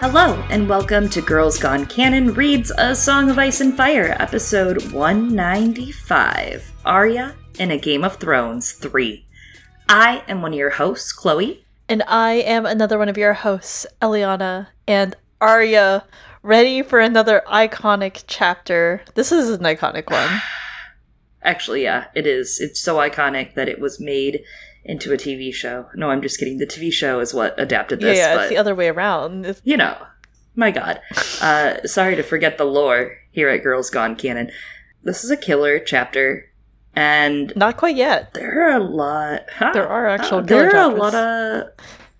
Hello, and welcome to Girls Gone Canon Reads A Song of Ice and Fire, episode 195 Arya in a Game of Thrones 3. I am one of your hosts, Chloe. And I am another one of your hosts, Eliana. And Arya, ready for another iconic chapter. This is an iconic one. Actually, yeah, it is. It's so iconic that it was made into a TV show. No, I'm just kidding. The TV show is what adapted this. yeah, yeah but, it's the other way around. It's- you know, my God. Uh, sorry to forget the lore here at Girls Gone Canon. This is a killer chapter, and not quite yet. there are a lot. huh? There are actual Uh, there are a lot of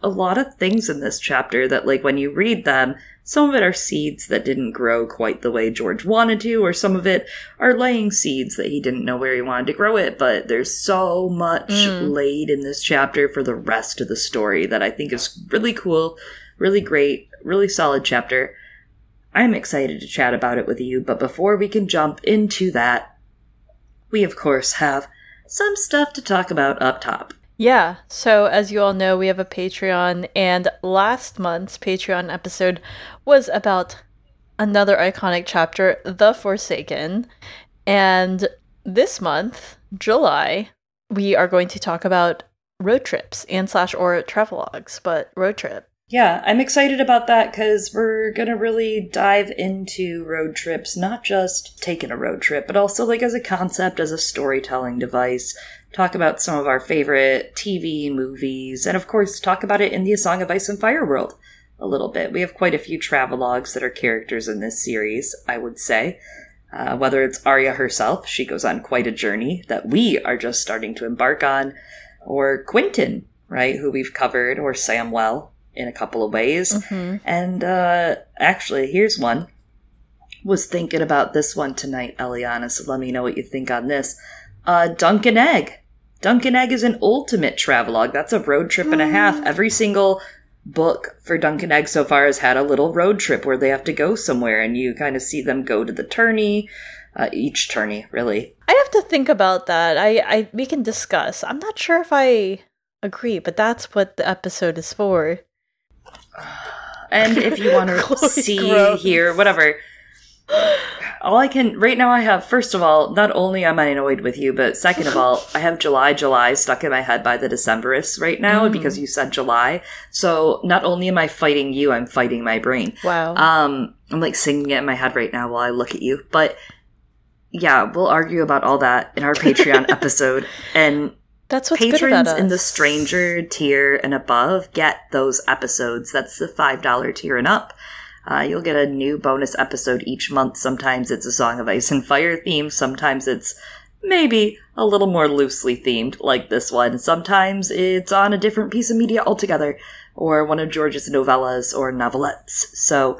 a lot of things in this chapter that, like, when you read them, some of it are seeds that didn't grow quite the way George wanted to, or some of it are laying seeds that he didn't know where he wanted to grow it. But there's so much Mm. laid in this chapter for the rest of the story that I think is really cool, really great, really solid chapter. I'm excited to chat about it with you, but before we can jump into that, we of course have some stuff to talk about up top. Yeah, so as you all know, we have a Patreon, and last month's Patreon episode was about another iconic chapter, The Forsaken. And this month, July, we are going to talk about road trips and slash or travelogues, but road trip. Yeah, I'm excited about that because we're gonna really dive into road trips, not just taking a road trip, but also like as a concept, as a storytelling device. Talk about some of our favorite TV, movies, and of course, talk about it in the A Song of Ice and Fire world a little bit. We have quite a few travelogues that are characters in this series, I would say. Uh, whether it's Arya herself, she goes on quite a journey that we are just starting to embark on, or Quentyn, right, who we've covered, or Samwell in a couple of ways. Mm-hmm. And uh, actually, here's one. Was thinking about this one tonight, Eliana, so let me know what you think on this. Uh, Dunk and Egg. Dunk and Egg is an ultimate travelogue. That's a road trip and a half. Every single book for Dunk and Egg so far has had a little road trip where they have to go somewhere, and you kind of see them go to the tourney, uh, each tourney, really. I have to think about that. I, I we can discuss. I'm not sure if I agree, but that's what the episode is for. And if you want to see, groans. hear, whatever. All I can right now, I have first of all, not only am I annoyed with you, but second of all, I have July, July stuck in my head by the Decemberists right now Mm. because you said July. So not only am I fighting you, I'm fighting my brain. Wow. Um, I'm like singing it in my head right now while I look at you. But yeah, we'll argue about all that in our Patreon episode. And that's what's good about patrons in the stranger tier and above get those episodes. That's the $5 tier and up. Uh, you'll get a new bonus episode each month. Sometimes it's a Song of Ice and Fire theme. Sometimes it's maybe a little more loosely themed, like this one. Sometimes it's on a different piece of media altogether, or one of George's novellas or novelettes. So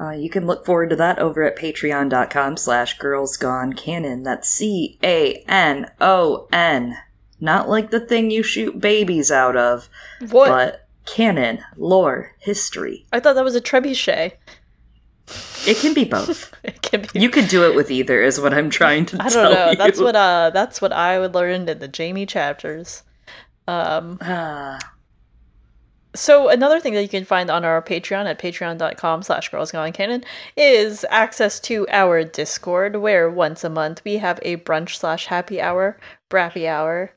uh, you can look forward to that over at patreon.com slash girls gone canon. That's C A N O N. Not like the thing you shoot babies out of, what? Canon, lore, history. I thought that was a trebuchet. It can be both. It can be. you could do it with either, is what I'm trying to I don't know. you. That's what uh that's what I would learn in the Jaime chapters. Um Ah, so another thing that you can find on our Patreon at patreon.com slash girls gone canon is access to our Discord where once a month we have a brunch slash happy hour, brappy hour,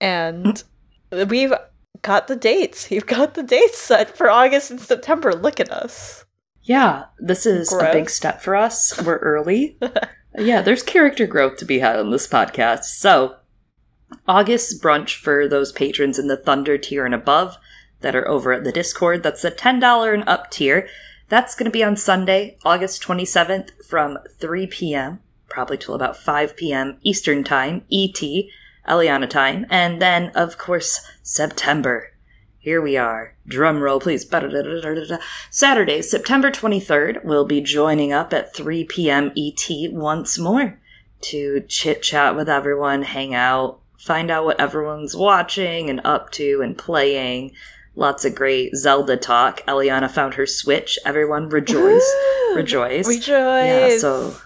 and we've got the dates. You've got the dates set for August and September. Look at us. yeah, this is a big step for us. We're early. yeah, there's character growth to be had on this podcast. So, August brunch for those patrons in the Thunder tier and above that are over at the Discord. That's the $10 and up tier. That's going to be on Sunday, August 27th from 3 p.m., probably till about 5 p.m. Eastern Time, ET, Eliana time. And then, of course, September. Here we are. Drum roll, please. Saturday, September 23rd, we'll be joining up at 3 p.m. ET once more to chit chat with everyone, hang out, find out what everyone's watching and up to and playing. Lots of great Zelda talk. Eliana found her Switch. Everyone rejoice. rejoice. Rejoice. Yeah, so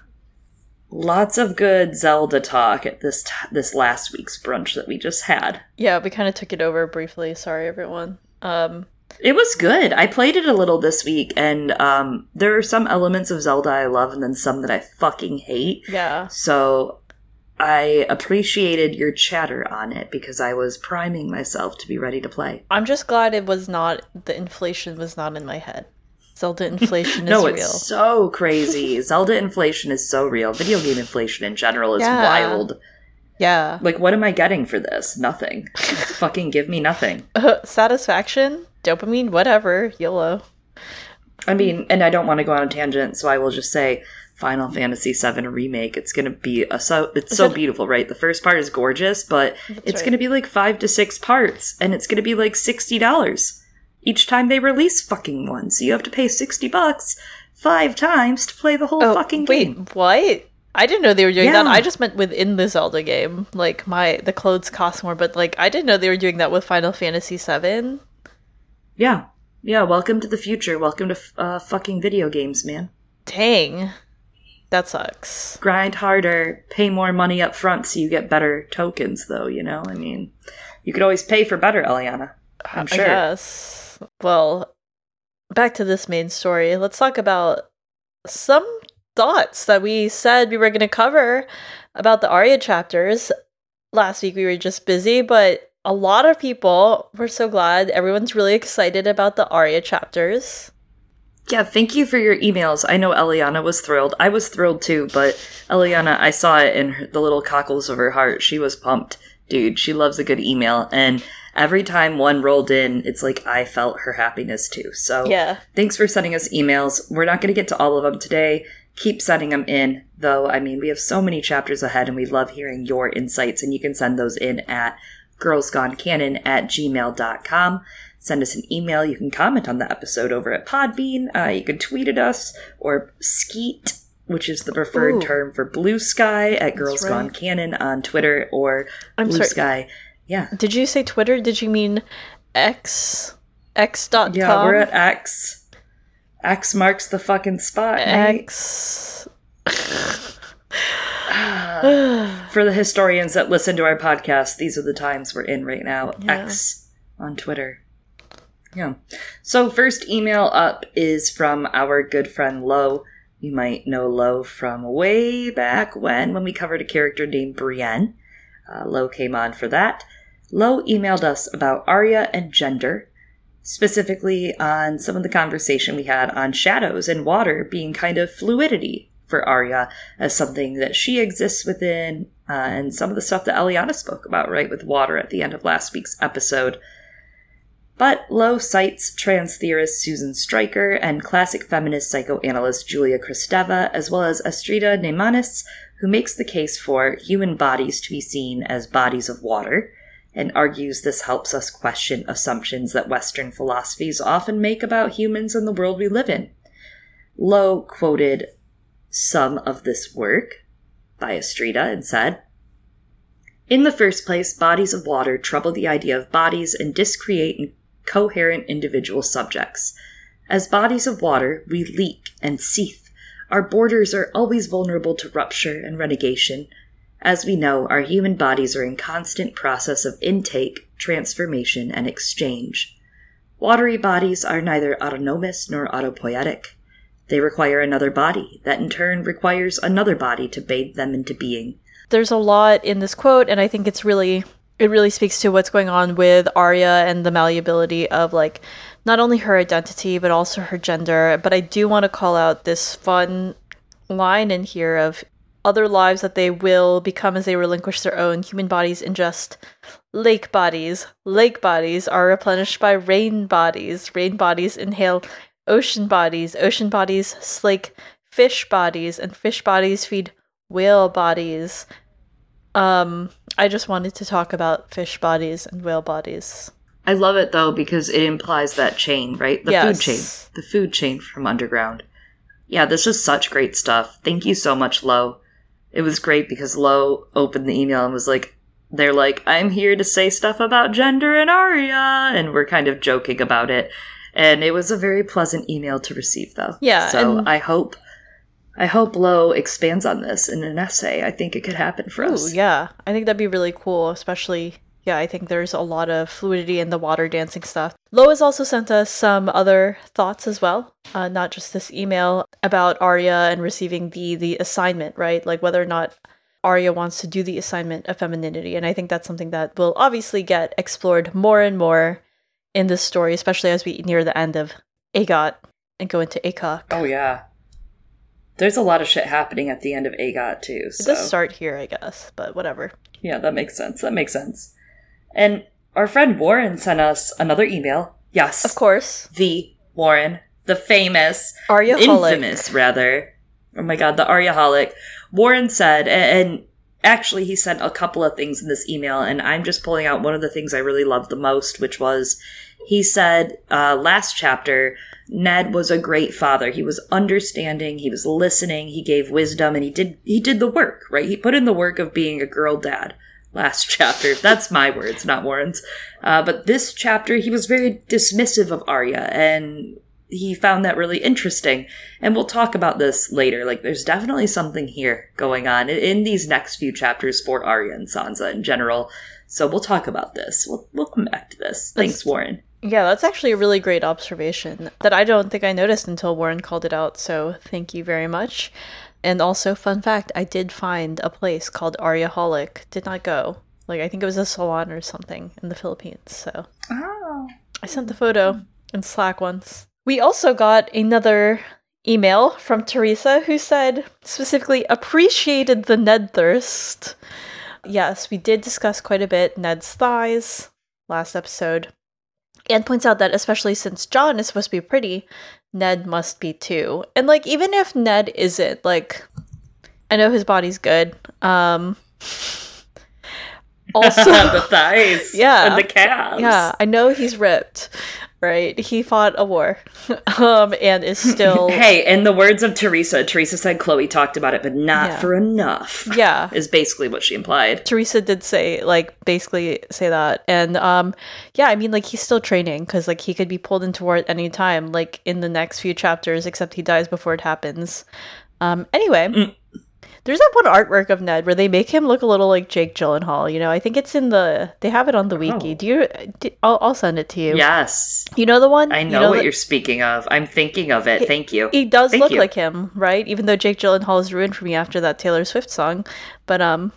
lots of good Zelda talk at this t- this last week's brunch that we just had. Yeah, we kind of took it over briefly. Sorry, everyone. Um, It was good. I played it a little this week, and um, there are some elements of Zelda I love, and then some that I fucking hate. Yeah. So I appreciated your chatter on it because I was priming myself to be ready to play. I'm just glad it was not the inflation was not in my head. Zelda inflation is no, real. it's so crazy. Zelda inflation is so real. Video game inflation in general is Yeah. wild. yeah. Like, what am I getting for this? Nothing. fucking give me nothing. Satisfaction, dopamine, whatever, YOLO. I mean, and I don't want to go on a tangent, so I will just say Final Fantasy VII remake. It's gonna be a so it's so beautiful, right? The first part is gorgeous, but it's right. gonna be like five to six parts, and it's gonna be like sixty dollars each time they release fucking one. So you have to pay sixty bucks five times to play the whole fucking Oh, wait, game. what? I didn't know they were doing that. I just meant within the Zelda game. Like my the clothes cost more, but like I didn't know they were doing that with Final Fantasy VII. Yeah, yeah. Welcome to the future. Welcome to f- uh, fucking video games, man. Dang, that sucks. Grind harder, pay more money up front, so you get better tokens. Though you know, I mean, you could always pay for better, Eliana. I'm I sure. guess. Well, back to this main story. Let's talk about some thoughts that we said we were going to cover about the Arya chapters. Last week we were just busy, but a lot of people were so glad. Everyone's really excited about the Arya chapters. Yeah, thank you for your emails. I know Eliana was thrilled. I was thrilled too, but Eliana, I saw it in her, the little cockles of her heart. She was pumped. Dude, she loves a good email. And every time one rolled in, it's like I felt her happiness too. So Yeah. thanks for sending us emails. We're not going to get to all of them today. Keep sending them in, though. I mean, we have so many chapters ahead, and we love hearing your insights, and you can send those in at girlsgonecanon at gmail.com. Send us an email. You can comment on the episode over at Podbean. Uh, you can tweet at us or skeet, which is the preferred Ooh. term for Bluesky at Girls right. Gone Canon on Twitter or I'm Blue sorry. Sky. Yeah. Did you say Twitter? Did you mean X? X.com? Yeah, we're at X. X marks the fucking spot. mate. X. For the historians that listen to our podcast, these are the times we're in right now. Yeah. X on Twitter. Yeah. So, first email up is from our good friend Lo. You might know Lo from way back when, when we covered a character named Brienne. Uh, Lo came on for that. Lo emailed us about Arya and gender, specifically on some of the conversation we had on shadows and water being kind of fluidity for Arya as something that she exists within, uh, and some of the stuff that Eliana spoke about, right, with water at the end of last week's episode. But Lowe cites trans theorist Susan Stryker and classic feminist psychoanalyst Julia Kristeva, as well as Astrida Neimanis, who makes the case for human bodies to be seen as bodies of water, and argues this helps us question assumptions that Western philosophies often make about humans and the world we live in. Lowe quoted some of this work by Astrida and said, In the first place, bodies of water trouble the idea of bodies and discreate and coherent individual subjects. As bodies of water, we leak and seethe. Our borders are always vulnerable to rupture and renegation. As we know, our human bodies are in constant process of intake, transformation, and exchange. Watery bodies are neither autonomous nor autopoietic. They require another body, that in turn requires another body to bathe them into being. there's a lot in this quote and i think it's really it really speaks to what's going on with Arya and the malleability of like not only her identity but also her gender but i do want to call out this fun line in here of other lives that they will become as they relinquish their own human bodies ingest lake bodies lake bodies are replenished by rain bodies rain bodies inhale ocean bodies ocean bodies slake fish bodies and fish bodies feed whale bodies um, I just wanted to talk about fish bodies and whale bodies. I love it though because it implies that chain, right? The Yes. food chain. The food chain from underground. Yeah, this is such great stuff. Thank you so much, Lo. It was great because Lo opened the email and was like, they're like, I'm here to say stuff about gender and Arya, and we're kind of joking about it. And it was a very pleasant email to receive, though. Yeah, So and- I hope, I hope Lo expands on this in an essay. I think it could happen for Ooh, us. yeah. I think that'd be really cool, especially Yeah, I think there's a lot of fluidity in the water dancing stuff. Lois also sent us some other thoughts as well, uh, not just this email about Arya and receiving the the assignment, right? Like whether or not Arya wants to do the assignment of femininity, and I think that's something that will obviously get explored more and more in this story, especially as we near the end of Agot and go into Akok. Oh yeah. There's a lot of shit happening at the end of Agot too. It So does start here, I guess, but whatever. yeah, that makes sense. That makes sense. And our friend Warren sent us another email. Yes, Of course, the Warren, the famous, Arya infamous rather. Oh my god, the Aryaholic. Warren said, and actually he sent a couple of things in this email, and I'm just pulling out one of the things I really loved the most, which was he said uh, last chapter, Ned was a great father. He was understanding, he was listening, he gave wisdom, and he did he did the work, right? He put in the work of being a girl dad. Last chapter. That's my words, not Warren's. Uh, but this chapter, he was very dismissive of Arya, and he found that really interesting. And we'll talk about this later. Like, there's definitely something here going on in, these next few chapters for Arya and Sansa in general. So we'll talk about this. We'll, we'll come back to this. Thanks, Warren. Yeah, that's actually a really great observation that I don't think I noticed until Warren called it out. So thank you very much. And also, fun fact: I did find a place called Aryaholic. Did not go. Like I think it was a salon or something in the Philippines. So Oh. I sent the photo in Slack once. We also got another email from Teresa who said specifically appreciated the Ned thirst. Yes, we did discuss quite a bit Ned's thighs last episode. And points out that especially since Jon is supposed to be pretty, Ned must be too. And like even if Ned isn't, like I know his body's good. Um also the thighs. Yeah. And the calves. yeah, I know he's ripped, right? He fought a war, um, and is still Hey, in the words of Teresa, Teresa said Chloe talked about it, but not Yeah. for enough. yeah. Is basically what she implied. Teresa did say like basically say that, and um, yeah, I mean like he's still training because like he could be pulled into war at any time, like in the next few chapters, except he dies before it happens. Um, anyway. Mm. There's that one artwork of Ned where they make him look a little like Jake Gyllenhaal. You know, I think it's in the. They have it on the wiki. Oh. Do you? Do, I'll, I'll send it to you. Yes. You know the one. I You know, what the- you're speaking of. I'm thinking of it. Thank you. He does Thank look you. like him, right? Even though Jake Gyllenhaal is ruined for me after that Taylor Swift song. But um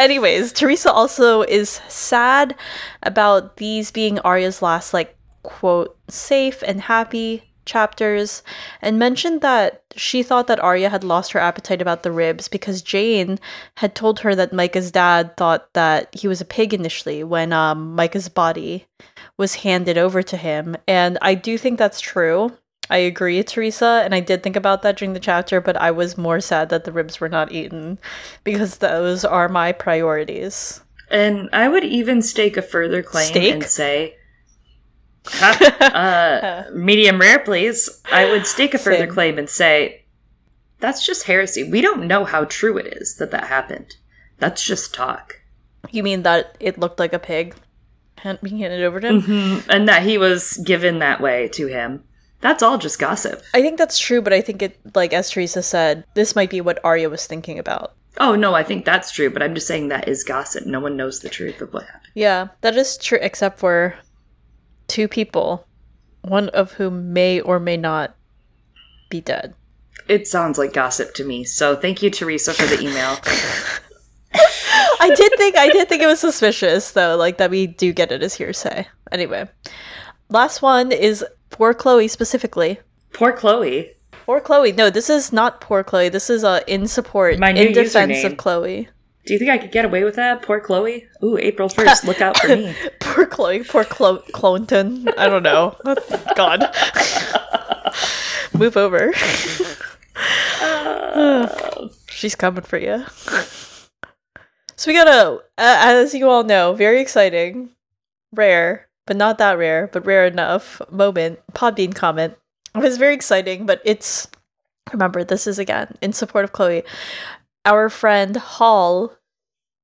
anyways, Teresa also is sad about these being Arya's last like quote safe and happy chapters and mentioned that she thought that Arya had lost her appetite about the ribs because Jeyne had told her that Mycah's dad thought that he was a pig initially when um Mycah's body was handed over to him. And I do think that's true. I agree, Teresa, and I did think about that during the chapter, but I was more sad that the ribs were not eaten because those are my priorities. And I would even stake a further claim Steak? and say, uh, medium rare, please. I would stake a further Same. claim and say, that's just heresy. We don't know how true it is that that happened. That's just talk. You mean that it looked like a pig hand- being handed over to him? Mhm. And that he was given that way to him. That's all just gossip. I think that's true, but I think it, like as Teresa said, this might be what Arya was thinking about. Oh, no, I think that's true, but I'm just saying that is gossip. No one knows the truth of what happened. Yeah, that is true, except for two people, one of whom may or may not be dead. It sounds like gossip to me. So thank you, Teresa, for the email. I did think I did think it was suspicious though, like that we do get it as hearsay. Anyway, last one is for Chloe specifically. Poor Chloe. Poor Chloe, no, this is not poor Chloe. This is uh, in support, in defense username. of Chloe. Do you think I could get away with that? Poor Chloe? Ooh, April 1st. Look out for me. Poor Chloe, poor Clo- Clonton. I don't know. God, move over. She's coming for you. So we got a, uh, as you all know, very exciting, rare, but not that rare, but rare enough moment. Podbean comment. It was very exciting, but it's remember this is again in support of Chloe. Our friend Hall,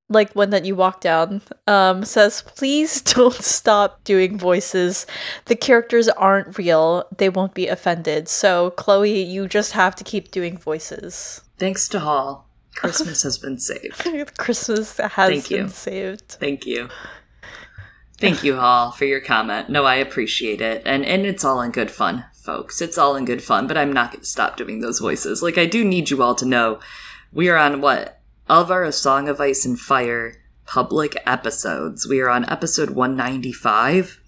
like one that you walk down, um, says, "Please don't stop doing voices. The characters aren't real. They won't be offended. So Chloe, you just have to keep doing voices." Thanks to Hall. Christmas has been saved. Christmas has Thank been you. saved. Thank you. Thank you, Hall, for your comment. No, I appreciate it. And and it's all in good fun, folks. It's all in good fun, but I'm not going to stop doing those voices. Like, I do need you all to know we are on what? Of our A Song of Ice and Fire public episodes. We are on episode 195.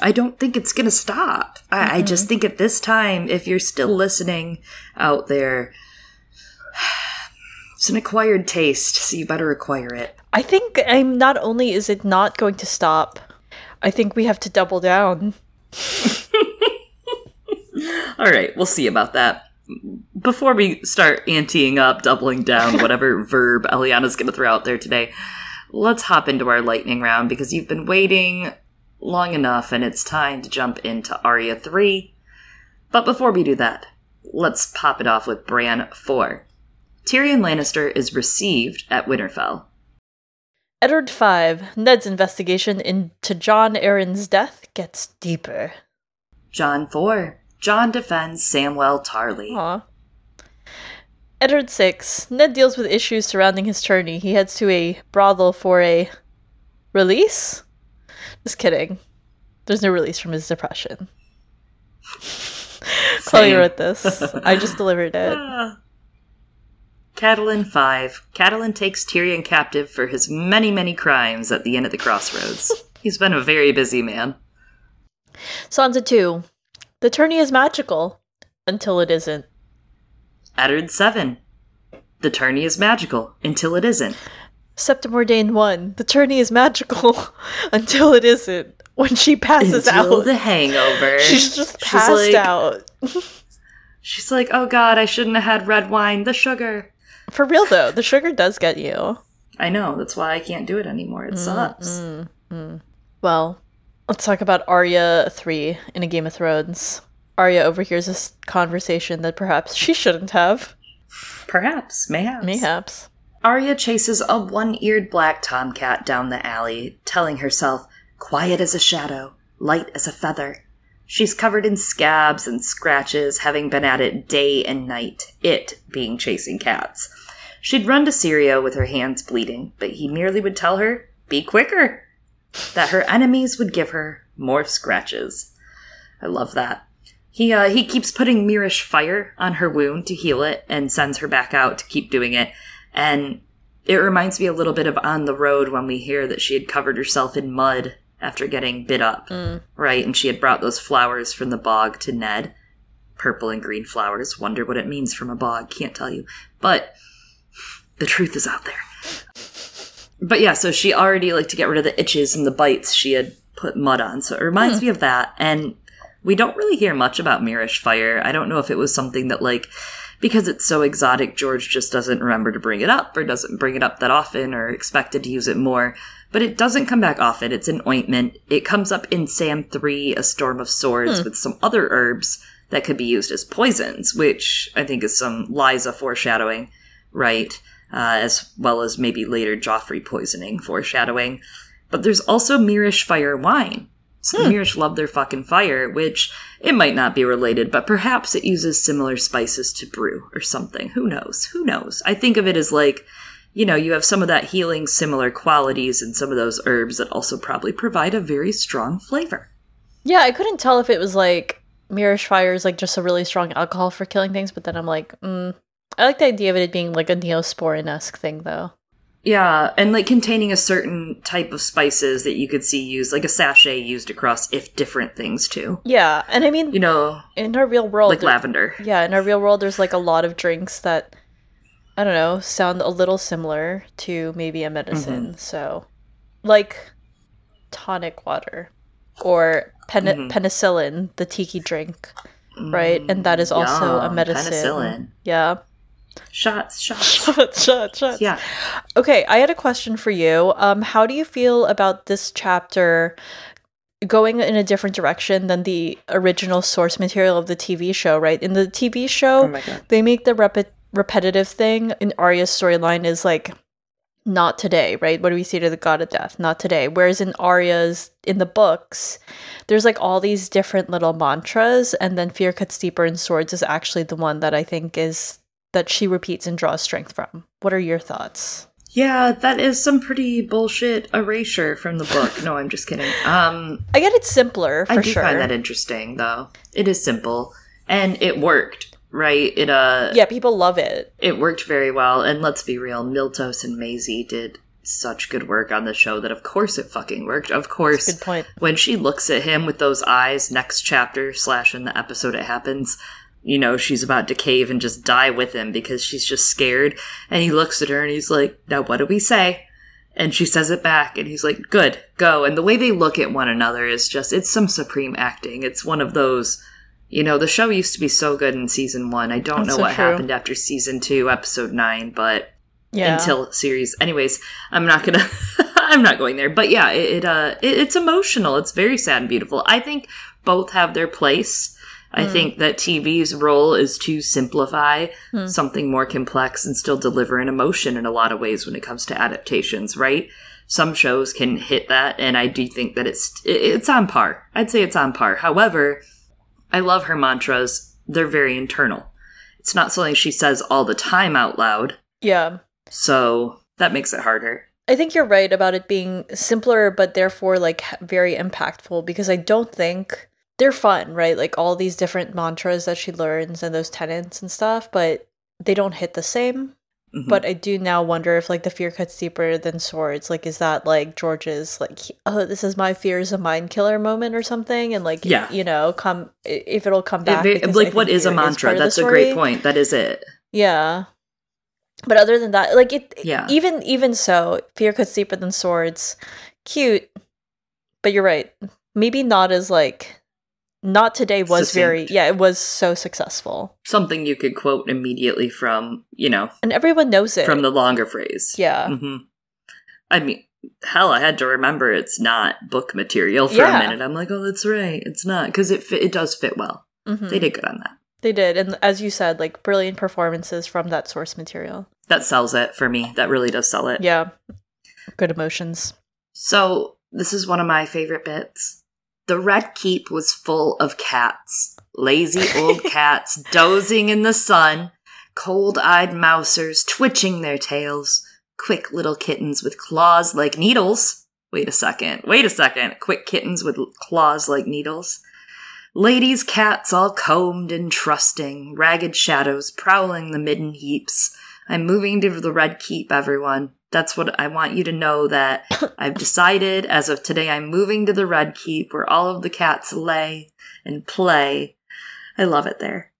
I don't think it's going to stop. I, I just think at this time, if you're still listening out there, it's an acquired taste, so you better acquire it. I think I'm not only is it not going to stop, I think we have to double down. All right, we'll see about that. Before we start anteing up, doubling down, whatever verb Eliana's going to throw out there today, let's hop into our lightning round because you've been waiting long enough and it's time to jump into Arya 3. But before we do that, let's pop it off with Bran 4. Tyrion Lannister is received at Winterfell. Eddard 5, Ned's investigation into Jon Arryn's death gets deeper. Jon 4. Jon defends Samwell Tarly. Aw. Eddard 6, Ned deals with issues surrounding his tourney. He heads to a brothel for a release? Just kidding. There's no release from his depression. Chloe wrote this. I just delivered it. Catelyn 5. Catelyn takes Tyrion captive for his many, many crimes at the inn at the crossroads. He's been a very busy man. Sansa 2, the tourney is magical until it isn't. Eddard 7. The tourney is magical until it isn't. Septim Ordained 1, the tourney is magical until it isn't. When she passes out. Until out, the hangover. she's just She's passed like- out. She's like, oh god, I shouldn't have had red wine, the sugar. For real though, the sugar does get you. I know, that's why I can't do it anymore. It mm-hmm. sucks. Mm-hmm. Well, let's talk about Arya 3 in a Game of Thrones. Arya overhears this conversation that perhaps she shouldn't have. Perhaps, mayhaps. Mayhaps. Arya chases a one eared black tomcat down the alley, telling herself, quiet as a shadow, light as a feather. She's covered in scabs and scratches, having been at it day and night, it being chasing cats. She'd run to Syrio with her hands bleeding, but he merely would tell her, be quicker, that her enemies would give her more scratches. I love that. He uh, he keeps putting Myrish fire on her wound to heal it and sends her back out to keep doing it. And it reminds me a little bit of On the Road when we hear that she had covered herself in mud after getting bit up, right? And she had brought those flowers from the bog to Ned. Purple and green flowers. Wonder what it means from a bog. Can't tell you. But the truth is out there. But yeah, so she already, like, to get rid of the itches and the bites, she had put mud on. So it reminds hmm. me of that. And we don't really hear much about Myrish fire. I don't know if it was something that, like, because it's so exotic, George just doesn't remember to bring it up or doesn't bring it up that often or expected to use it more. But it doesn't come back often. It's an ointment. It comes up in Sam 3, A Storm of Swords, hmm. with some other herbs that could be used as poisons, which I think is some Lysa foreshadowing, right? Uh, as well as maybe later Joffrey poisoning foreshadowing. But there's also Myrish fire wine. So the Myrish love their fucking fire, which it might not be related, but perhaps it uses similar spices to brew or something. Who knows? Who knows? I think of it as like, you know, you have some of that healing similar qualities and some of those herbs that also probably provide a very strong flavor. Yeah, I couldn't tell if it was like Myrish Fire is like just a really strong alcohol for killing things, but then I'm like, mm. I like the idea of it being like a Neosporin esque thing though. Yeah, and like containing a certain type of spices that you could see used, like a sachet used across if different things too. Yeah, and I mean, You know, in our real world, like there- lavender. yeah, in our real world, there's like a lot of drinks that I don't know sound a little similar to maybe a medicine. Mm-hmm. So, like tonic water or pen- mm-hmm. penicillin, the tiki drink, right? And that is mm, also a medicine. penicillin. Yeah. Shots, shots. shots, shots, shut. Yeah. Okay, I had a question for you. Um, how do you feel about this chapter going in a different direction than the original source material of the TV show? Right in the TV show, Oh they make the repe- repetitive thing in Arya's storyline is like not today, right? What do we say to the god of death? Not today. Whereas in Arya's in the books, there's like all these different little mantras, and then Fear Cuts Deeper in Swords is actually the one that I think is that she repeats and draws strength from. What are your thoughts? Yeah, that is some pretty bullshit erasure from the book. No, I'm just kidding. Um, I get it's simpler for I do sure. find that interesting, though. It is simple, and it worked, right? It uh, yeah, people love it. it worked very well. And let's be real, Miltos and Maisie did such good work on the show that of course it fucking worked. Of course, Good point. when she looks at him with those eyes next chapter slash in the episode it happens you know she's about to cave and just die with him because she's just scared. And he looks at her and he's like now what do we say? And she says it back and he's like good go. And the way they look at one another is just it's some supreme acting. It's one of those you know the show used to be so good in season one. I don't That's know so what true. happened after season two episode nine but Yeah. until series anyways i'm not gonna i'm not going there. But yeah it, it uh it, it's emotional. It's very sad and beautiful. I think both have their place i Hmm. think that tv's role is to simplify Hmm. something more complex and still deliver an emotion in a lot of ways when it comes to adaptations right some shows can hit that and i do think that it's it's on par i'd say it's on par however i love her mantras they're very internal it's not something she says all the time out loud yeah. so that makes it harder. I think you're right about it being simpler, but therefore like very impactful because I don't think they're fun, right? Like all these different mantras that she learns and those tenets and stuff, but they don't hit the same. Mhm. But I do now wonder if like the fear cuts deeper than swords. Like, is that like George's like, oh, this is my fear is a mind killer moment or something? And like, Yeah. you know, come if it'll come back. because like, what is a mantra? the That's a great point. That is it. Yeah. But other than that, like it Yeah. even even so, fear cuts deeper than swords. Cute. But you're right. Maybe not as like not today was very yeah, it was so successful. Something you could quote immediately from, you know, And everyone knows it. from the longer phrase. Yeah. hmm I mean, hell, I had to remember it's not book material for Yeah. a minute. I'm like, oh, that's right. It's not because it fit, it does fit well. Mhm. They did good on that. They did. And as you said, like brilliant performances from that source material. That sells it for me. That really does sell it. Yeah. Good emotions. So this is one of my favorite bits. The Red Keep was full of cats. Lazy old cats dozing in the sun, cold eyed mousers twitching their tails, quick little kittens with claws like needles. Wait a second, wait a second. Quick kittens with claws like needles. Ladies' cats all combed and trusting, ragged shadows prowling the midden heaps. I'm moving to the Red Keep, everyone. That's what I want you to know that I've decided as of today I'm moving to the Red Keep where all of the cats lay and play. I love it there.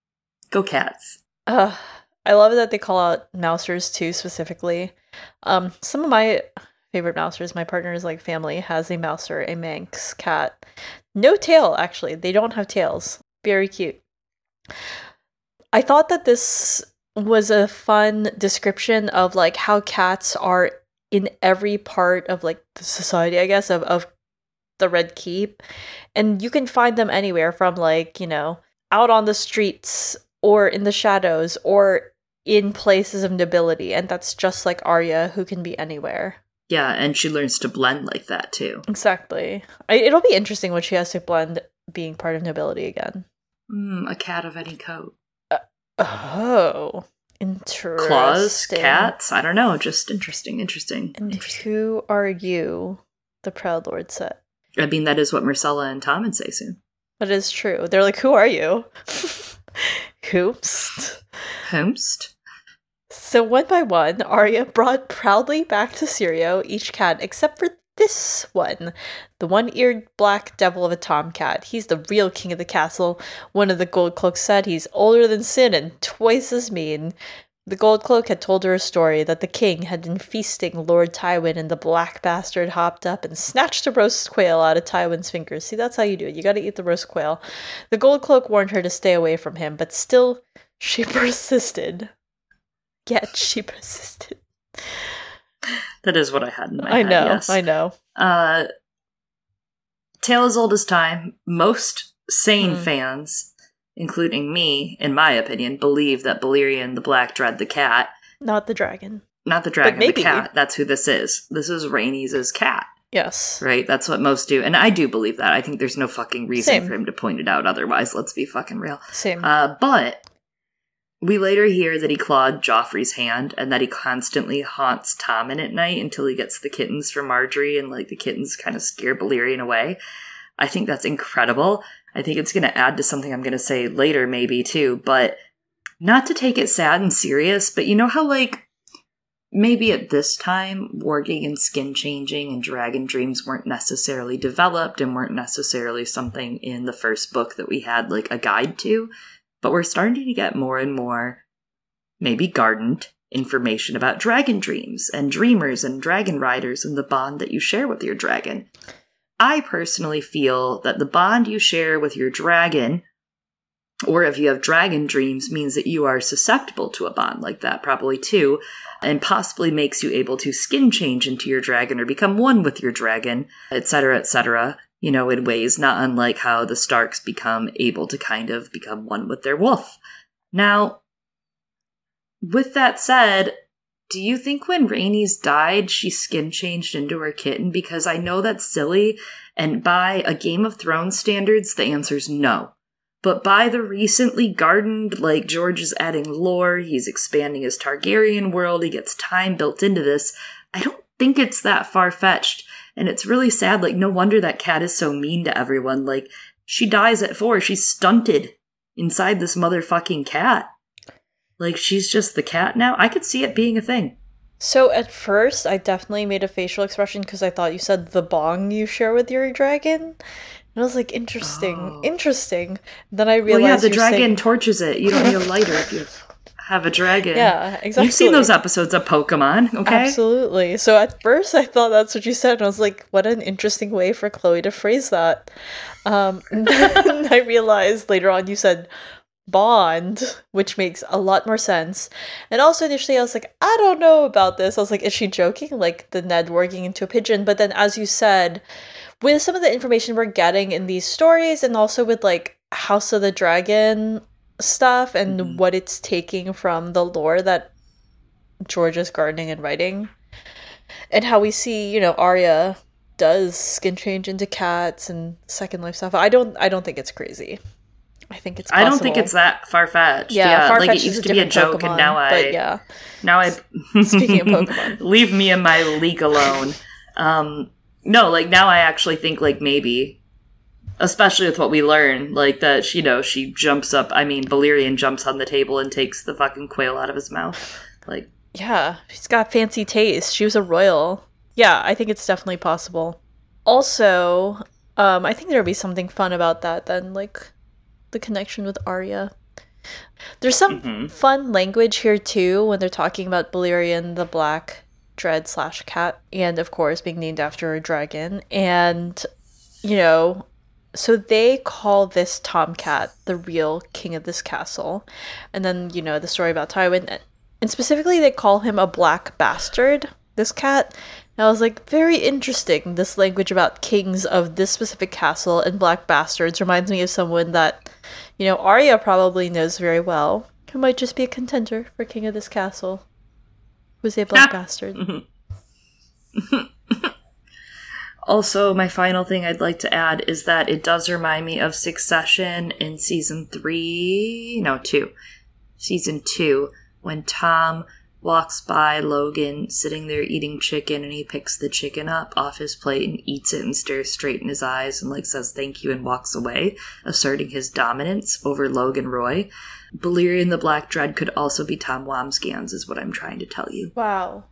Go cats. Uh, I love that they call out mousers too specifically. Um, some of my favorite mousers, my partner's like family has a mouser, a Manx cat. No tail, actually. They don't have tails. Very cute. I thought that this was a fun description of like how cats are in every part of like the society, I guess, of, of the Red Keep. And you can find them anywhere from like, you know, out on the streets or in the shadows or in places of nobility. And that's just like Arya, who can be anywhere. Yeah, and she learns to blend like that too. Exactly. I, it'll be interesting when she has to blend being part of nobility again. Mm, a cat of any coat. Oh, interesting. Claws, cats, I don't know, just interesting, interesting. And interesting. who are you? The Proud Lord said. I mean, that is what Myrcella and Tom would say soon. That is true. They're like, who are you? Oops. Homst? So one by one, Arya brought proudly back to Syrio each cat except for this one, the one-eared black devil of a tomcat. He's the real king of the castle. One of the gold cloaks said he's older than Sin and twice as mean. The gold cloak had told her a story that the king had been feasting Lord Tywin, and the black bastard hopped up and snatched a roast quail out of Tywin's fingers. See, that's how you do it. You got to eat the roast quail. The gold cloak warned her to stay away from him, but still, she persisted. Yet she persisted. That is what I had in my I head, know, yes. I know. Uh, Tale as old as time. Most sane Hmm. fans, including me, in my opinion, believe that Balerion the Black Dread the cat, Not the dragon. not the dragon, the cat. That's who this is. This is Rhaenys' cat, Yes. right? That's what most do, and I do believe that. I think there's no fucking reason Same. for him to point it out otherwise. Let's be fucking real. Same. Uh, but We later hear that he clawed Joffrey's hand and that he constantly haunts Tommen at night until he gets the kittens from Margaery and like the kittens kind of scare Balerion away. I think that's incredible. I think it's going to add to something I'm going to say later, maybe too, but not to take it sad and serious, but you know how like maybe at this time warging and skin changing and dragon dreams weren't necessarily developed and weren't necessarily something in the first book that we had like a guide to but we're starting to get more and more, maybe gardened, information about dragon dreams and dreamers and dragon riders and the bond that you share with your dragon. I personally feel that the bond you share with your dragon, or if you have dragon dreams, means that you are susceptible to a bond like that, probably too, and possibly makes you able to skin change into your dragon or become one with your dragon, etc., etc you know, in ways not unlike how the Starks become able to kind of become one with their wolf. Now, with that said, do you think when Rhaenys died, she skin changed into her kitten? Because I know that's silly, and by a Game of Thrones standards, the answer's no. But by the recently gardened, like George is adding lore, he's expanding his Targaryen world, he gets time built into this, I don't think it's that far fetched and it's really sad. Like, no wonder that cat is so mean to everyone. Like, she dies at four. She's stunted inside this motherfucking cat. Like, she's just the cat now. I could see it being a thing. So at first, I definitely made a facial expression because I thought you said the bong you share with your dragon. And I was like, interesting, oh. interesting. Then I realized. Well, yeah, the dragon saying- torches it. You don't need a lighter if you have a dragon. Yeah, exactly. You've seen those episodes of Pokemon, okay? Absolutely. So at first I thought that's what you said, and I was like, what an interesting way for Chloe to phrase that. Um, then I realized later on you said bond, which makes a lot more sense. And also initially I was like, I don't know about this. I was like, is she joking? Like the Ned working into a pigeon. But then as you said, with some of the information we're getting in these stories and also with like House of the Dragon stuff and mm-hmm. what it's taking from the lore that George is gardening and writing. And how we see, you know, Arya does skin change into cats and second life stuff. I don't I don't think it's crazy. I think it's possible. I don't think it's that far fetched. Yeah, yeah far-fetched like it used to be a joke Pokemon, and now I yeah. Now I Speaking of Pokemon. leave me and my league alone. Um no, like now I actually think like maybe especially with what we learn, like that, you know, she jumps up. I mean, Balerion jumps on the table and takes the fucking quail out of his mouth. Like, yeah, she's got fancy taste. She was a royal. Yeah, I think it's definitely possible. Also, um, I think there'll be something fun about that then, like the connection with Arya. There's some mm-hmm. fun language here too when they're talking about Balerion the Black Dread slash Cat, and of course being named after a dragon. And you know, so they call this Tomcat the real king of this castle. And then, you know, the story about Tywin. And specifically, they call him a black bastard, this cat. And I was like, very interesting. This language about kings of this specific castle and black bastards reminds me of someone that, you know, Arya probably knows very well, who might just be a contender for king of this castle, who's a black bastard. Also, my final thing I'd like to add is that it does remind me of Succession in season three, no, two, season two, when Tom walks by Logan sitting there eating chicken and he picks the chicken up off his plate and eats it and stares straight in his eyes and like says thank you and walks away, asserting his dominance over Logan Roy. Balerion the Black Dread could also be Tom Wambsgans, is what I'm trying to tell you. Wow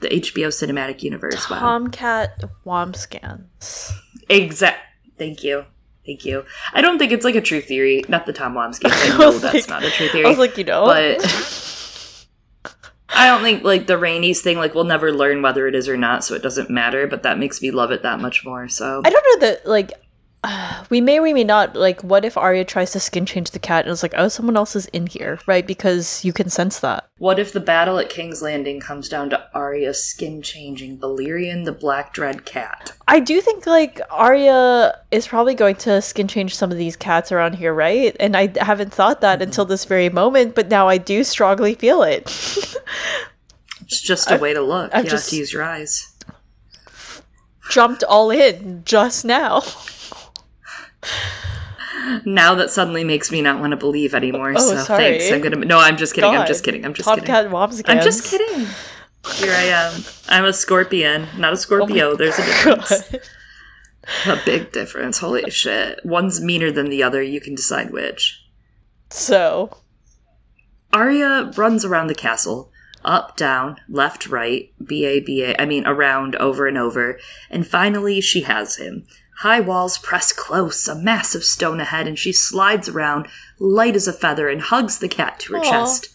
the HBO cinematic universe. Tomcat wow. Wambsgans. Exact. Thank you. Thank you. I don't think it's like a true theory. Not the Tom Wambsgans. I know that's like, not a true theory. I was like, you know, but I don't think like the Rhaenys thing. Like we'll never learn whether it is or not, so it doesn't matter. But that makes me love it that much more. So I don't know that like we may or we may not like what if Arya tries to skin change the cat and it's like, oh someone else is in here, right? Because you can sense that. What if the battle at King's Landing comes down to Arya skin changing Balerion the Black Dread cat? I do think like Arya is probably going to skin change some of these cats around here, right? And I haven't thought that mm-hmm. until this very moment, but now I do strongly feel it. it's just a i way to look. I've you just have to use your eyes. Jumped all in just now. now that suddenly makes me not want to believe anymore. Oh, so sorry. thanks. I'm gonna. No, I'm just kidding. I'm just kidding. I'm just Top kidding. moms I'm just kidding. Here I am. I'm a scorpion, not a Scorpio. There's a difference. A big difference. Holy shit. One's meaner than the other. You can decide which. So, Arya runs around the castle, up, down, left, right, B A B A, I mean, around, over and over, and finally she has him. High walls press close, a massive stone ahead, and she slides around, light as a feather, and hugs the cat to her Aw. chest.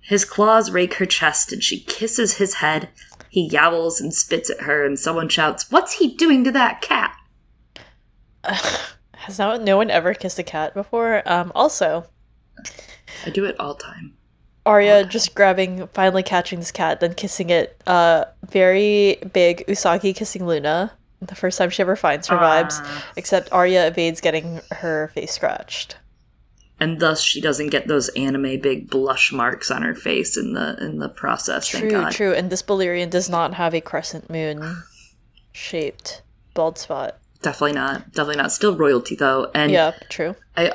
His claws rake her chest, and she kisses his head. He yowls and spits at her, and someone shouts, What's he doing to that cat? has no, no one ever kissed a cat before? Um, also, I do it all time. Arya just grabbing, finally catching this cat, then kissing it. Uh, very big Usagi kissing Luna. The first time she ever finds her vibes. Ah. Except Arya evades getting her face scratched. And thus she doesn't get those anime big blush marks on her face in the in the process. Thank True, God. true. And this Balerion does not have a crescent moon shaped bald spot. Definitely not. Definitely not. Still royalty though. And Yeah, true. I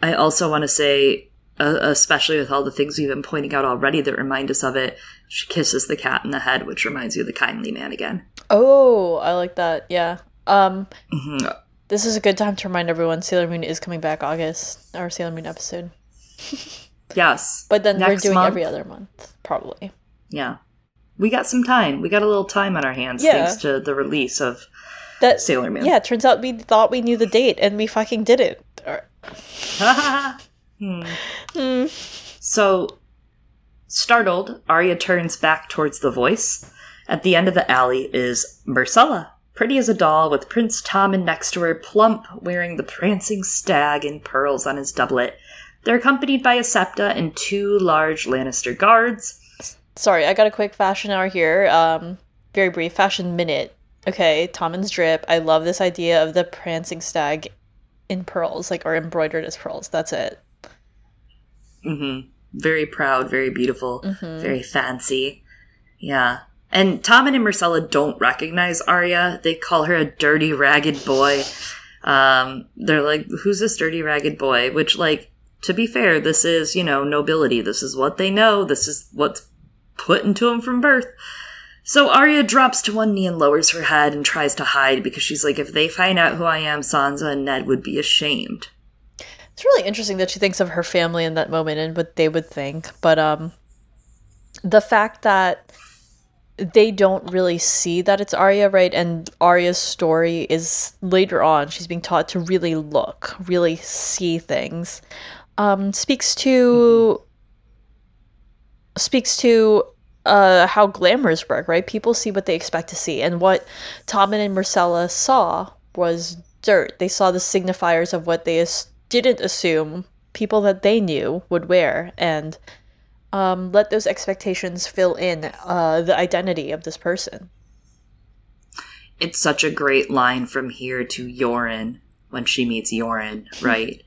I also want to say, uh, especially with all the things we've been pointing out already that remind us of it, she kisses the cat in the head, which reminds you of the kindly man again. Oh, I like that. Yeah. Um, Mhm. this is a good time to remind everyone Sailor Moon is coming back August, our Sailor Moon episode. Yes. But then Next we're doing month- every other month, probably. Yeah. We got some time. We got a little time on our hands Yeah. thanks to the release of That Sailor Moon. Yeah, it turns out we thought we knew the date and we fucking did it. Hmm. Hmm. So, startled, Arya turns back towards the voice. At the end of the alley is Myrcella, pretty as a doll, with Prince Tommen next to her, plump, wearing the prancing stag and pearls on his doublet. They're accompanied by a septa and two large Lannister guards. Sorry, I got a quick fashion hour here. Um, very brief fashion minute. Okay, Tommen's drip. I love this idea of the prancing stag in pearls, like or embroidered as pearls. That's it. hmm Very proud, very beautiful, very fancy. Yeah. And Tommen and Myrcella don't recognize Arya. They call her a dirty, ragged boy. Um, they're like, who's this dirty, ragged boy? Which, like, to be fair, this is, you know, nobility. This is what they know. This is what's put into them from birth. So Arya drops to one knee and lowers her head and tries to hide because she's like, if they find out who I am, Sansa and Ned would be ashamed. It's really interesting that she thinks of her family in that moment and what they would think. But um, the fact that they don't really see that it's Arya, right? And Arya's story is later on. She's being taught to really look, really see things. Um, speaks to speaks to uh, how glamours work, right? People see what they expect to see, and what Tommen and Myrcella saw was dirt. They saw the signifiers of what they as- didn't assume people that they knew would wear, and um, let those expectations fill in uh, the identity of this person. it's such a great line from here to Yoren when she meets Yoren, right?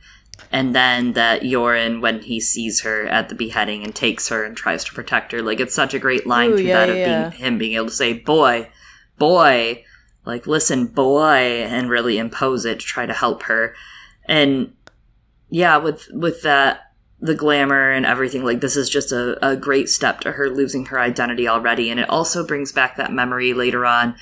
and then that Yoren when he sees her at the beheading and takes her and tries to protect her. Like it's such a great line Ooh, through yeah, that of being him being able to say, Boy, boy, like listen, boy, and really impose it to try to help her. And yeah, with with that the glamour and everything like this is just a, a great step to her losing her identity already. And it also brings back that memory later on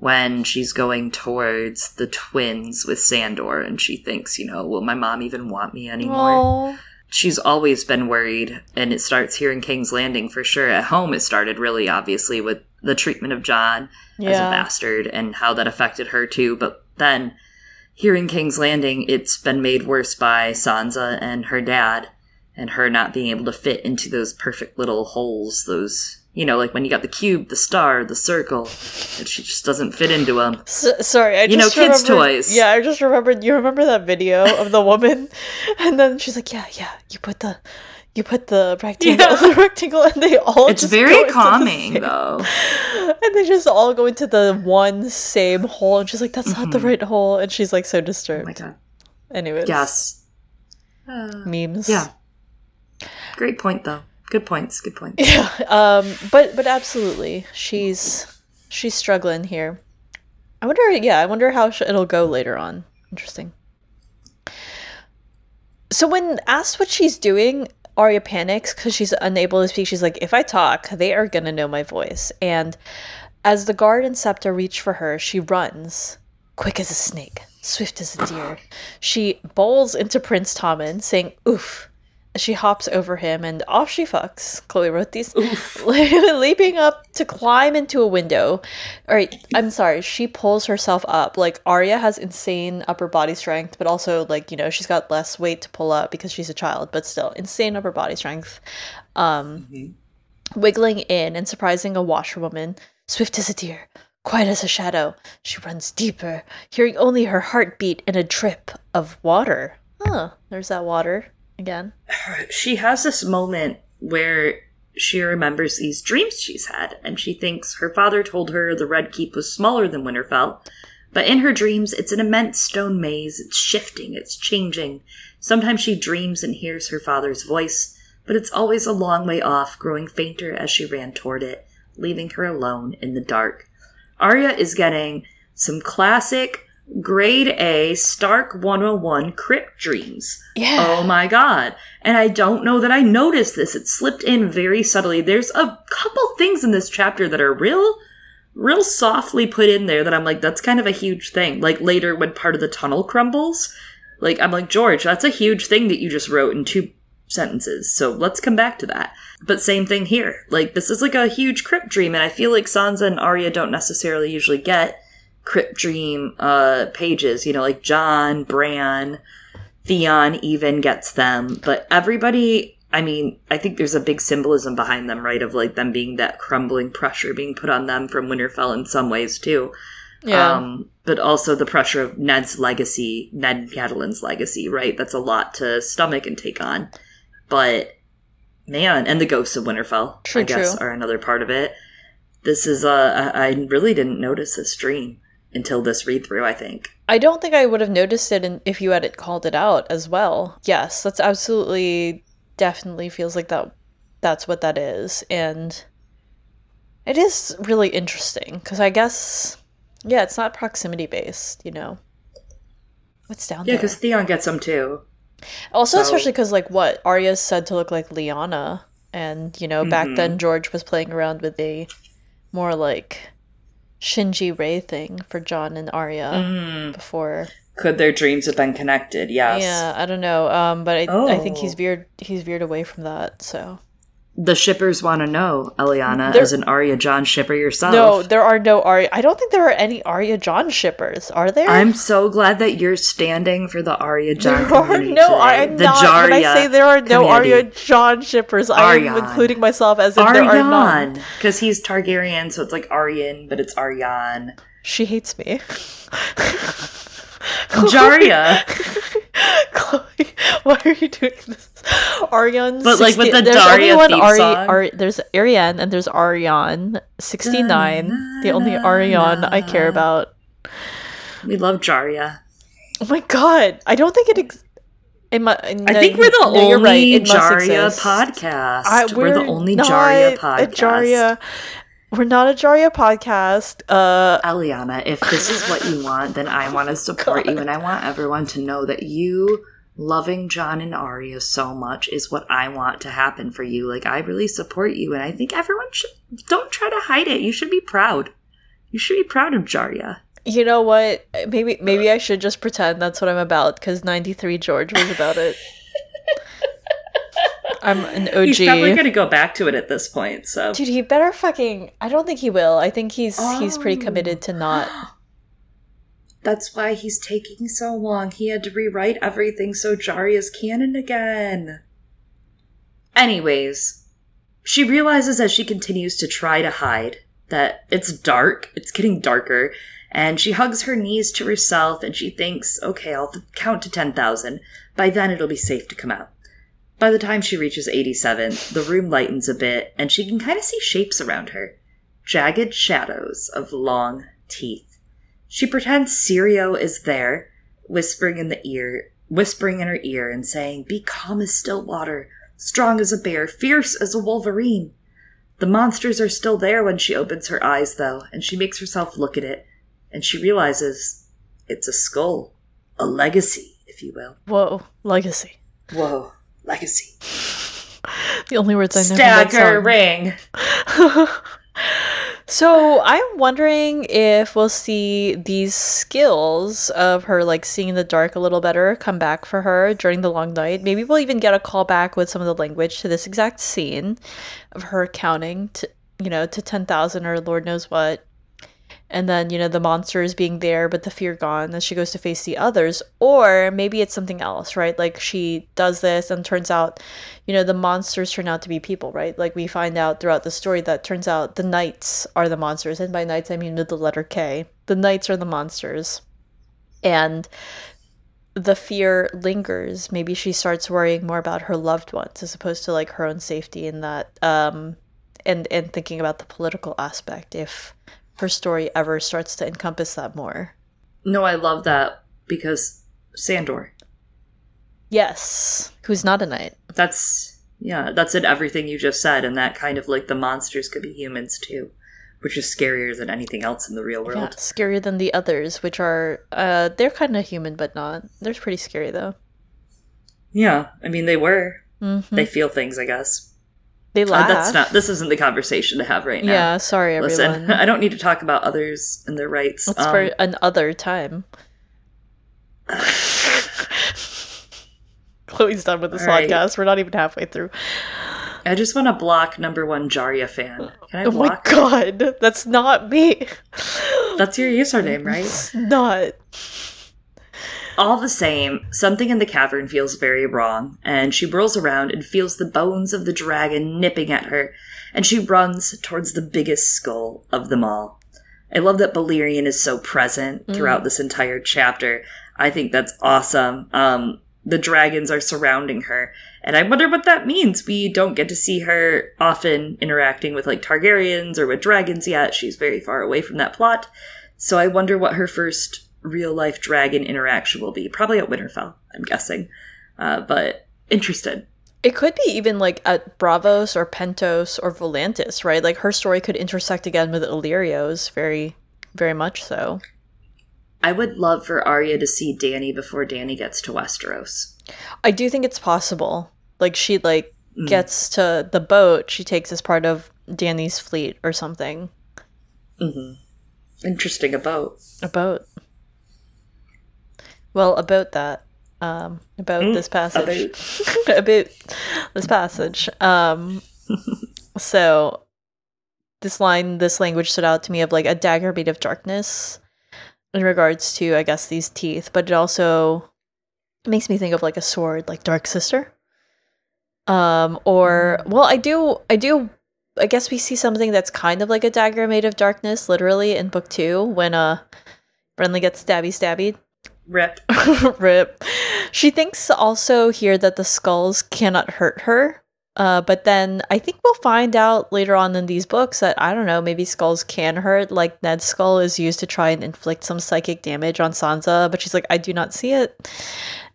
when she's going towards the twins with Sandor and she thinks, you know, will my mom even want me anymore? Oh, She's always been worried and it starts here in King's Landing for sure. At home it started really obviously with the treatment of Jon as a bastard and how that affected her too, but then here in King's Landing it's been made worse by Sansa and her dad and her not being able to fit into those perfect little holes, those you know, like when you got the cube, the star, the circle, and she just doesn't fit into them. S- sorry, I You know, just kids' toys. Yeah, I just remembered. You remember that video of the woman, and then she's like, "Yeah, yeah, you put the, you put the rectangle, Yeah. the rectangle," and they all It's very calming, though. and they just all go into the one same hole, and she's like, "That's not the right hole," and she's like so Mm-hmm. Oh disturbed. my god. Anyways, Yes. memes. Yeah. Great point, though. Good points. Good points. Yeah, um, but but absolutely, she's she's struggling here. I wonder. Yeah, I wonder how it'll go later on. Interesting. So when asked what she's doing, Arya panics because she's unable to speak. She's like, if I talk, they are gonna know my voice. And as the guard and Septa reach for her, she runs, quick as a snake, swift as a deer. She bowls into Prince Tommen, saying, oof. She hops over him and off she fucks. Chloe wrote these. leaping up to climb into a window. All right, I'm sorry. She pulls herself up. Like Arya has insane upper body strength, but also like you know she's got less weight to pull up because she's a child, but still insane upper body strength. Um, mm-hmm. wiggling in and surprising a washerwoman, swift as a deer, quiet as a shadow. She runs deeper, hearing only her heartbeat and a drip of water. Huh, there's that water again. She has this moment where she remembers these dreams she's had, and she thinks her father told her the Red Keep was smaller than Winterfell. But in her dreams, it's an immense stone maze. It's shifting, it's changing. Sometimes she dreams and hears her father's voice, but it's always a long way off, growing fainter as she ran toward it, leaving her alone in the dark. Arya is getting some classic grade A Stark 101 Crypt Dreams. Yeah. Oh my god. And I don't know that I noticed this. It slipped in very subtly. There's a couple things in this chapter that are real real softly put in there that I'm like that's kind of a huge thing. Like later when part of the tunnel crumbles, like I'm like George, that's a huge thing that you just wrote in two sentences. So let's come back to that. But same thing here. Like this is like a huge crypt dream and I feel like Sansa and Arya don't necessarily usually get Crypt Dream uh, pages. You know, like Jon, Bran, Theon even gets them, but everybody. I mean, I think there's a big symbolism behind them, right? Of like them being that crumbling pressure being put on them from Winterfell in some ways too. Yeah. Um, but also the pressure of Ned's legacy, Ned Catelyn's legacy, right? That's a lot to stomach and take on. But man, and the ghosts of Winterfell, true, I guess, true. are another part of it. This is uh, I really didn't notice this dream until this read through, I think. I don't think I would have noticed it in, if you had it called it out as well. Yes, that's absolutely definitely feels like that that's what that is and it is really interesting because I guess yeah, it's not proximity based, you know. What's down yeah, there? Yeah, because Theon gets them too. Also, so. especially because like what Arya's said to look like Lyanna, and you know, mm-hmm. back then George was playing around with a more like Shinji Rei thing for Jon and Arya mm. before. Could their dreams have been connected? Yes. Yeah, I don't know. Um, but I, oh. I think he's oh. veered he's veered away from that. So the shippers want to know, Eliana, there, as an Arya Jon shipper yourself. No, there are no Arya. I don't think there are any Arya Jon shippers. Are there? I'm so glad that you're standing for the Arya Jon. There are no. I'm the not. Jarya when I say there are no community. Arya Jon shippers, I am including myself as if Aryan, there are none. Because he's Targaryen, so it's like Aryan, but it's Aryan. She hates me. Jarya. Chloe, why are you doing this? Ariane, but 60, like with the there's Daria only one Ari, song. Ari, there's Ariane and there's Ariane sixty nine. The only Ariane I care about. We love Jaria. Oh my god! I don't think it. Ex- it mu- I think we're the no, only right, Jarya podcast. I, we're, we're, the only Jaria podcast. Jarya. We're not a Jaria podcast. Uh Eliana, if this is what you want, then I want to support God. you and I want everyone to know that you loving Jon and Arya so much is what I want to happen for you. Like I really support you and I think everyone should don't try to hide it. You should be proud. You should be proud of Jaria. You know what? Maybe maybe I should just pretend that's what I'm about cuz 93 George was about it. I'm an OG. He's probably gonna go back to it at this point. So, dude, he better fucking. I don't think he will. I think he's oh. he's pretty oh. committed to not. That's why he's taking so long. He had to rewrite everything so Jari is canon again. Anyways, she realizes as she continues to try to hide that it's dark. It's getting darker. And she hugs her knees to herself and she thinks, okay, I'll count to 10,000. By then it'll be safe to come out. By the time she reaches 87, the room lightens a bit, and she can kind of see shapes around her jagged shadows of long teeth. She pretends Syrio is there, whispering in the ear, whispering in her ear and saying, Be calm as still water, strong as a bear, fierce as a wolverine. The monsters are still there when she opens her eyes, though, and she makes herself look at it, and she realizes it's a skull. A legacy, if you will. Whoa, legacy. Whoa, legacy. The only words I know. from that song. Staggering. So I'm wondering if we'll see these skills of her like seeing in the dark a little better come back for her during the long night. Maybe we'll even get a call back with some of the language to this exact scene of her counting to you know to ten thousand or Lord knows what. And then, you know, the monsters being there, but the fear gone as she goes to face the others. Or maybe it's something else, right? Like she does this and turns out, you know, the monsters turn out to be people, right? Like we find out throughout the story that turns out the knights are the monsters. And by knights, I mean with the letter K. The knights are the monsters. And the fear lingers. Maybe she starts worrying more about her loved ones as opposed to like her own safety in that um and and thinking about the political aspect if her story ever starts to encompass that more. No, I love that because Sandor. Yes, who's not a knight. That's yeah, that's in everything you just said, and that kind of like the monsters could be humans too, which is scarier than anything else in the real Yeah, world. scarier than the others, which are uh they're kind of human but not. They're pretty scary though. Yeah, I mean they were. hmm They feel things, I guess. They Uh, laugh. that's not. This isn't the conversation to have right now. Yeah, sorry everyone. Listen, I don't need to talk about others and their rights. That's Um, for an other time. Chloe's done with this All right. podcast. We're not even halfway through. I just want to block number one Jaria fan. Can I Oh my block? god, that's not me. That's your username, right? It's not. All the same, something in the cavern feels very wrong, and she whirls around and feels the bones of the dragon nipping at her, and she runs towards the biggest skull of them all. I love that Balerion is so present throughout this entire chapter. I think that's awesome. Um, the dragons are surrounding her, and I wonder what that means. We don't get to see her often interacting with like Targaryens or with dragons yet. She's very far away from that plot. So I wonder what her first real life dragon interaction will be. Probably at Winterfell, I'm guessing. Uh, but interested. It could be even like at Braavos or Pentos or Volantis, right? Like her story could intersect again with Illyrio's very, very much so. I would love for Arya to see Dany before Dany gets to Westeros. I do think it's possible. Like she like Mm. gets to the boat she takes as part of Dany's fleet or something. Hmm. Interesting about. A boat. Well, about that. Um, about Mm, this passage. about this passage. Um, so this line, this language stood out to me of like a dagger made of darkness in regards to, I guess, these teeth, but it also makes me think of like a sword, like Dark Sister. Um, or well, I do, I do. I guess we see something that's kind of like a dagger made of darkness, literally in book two, when uh, Renly gets stabby stabby. Rip. Rip. She thinks also here that the skulls cannot hurt her. Uh, but then I think we'll find out later on in these books that I don't know, maybe skulls can hurt. Like Ned's skull is used to try and inflict some psychic damage on Sansa, but she's like, I do not see it.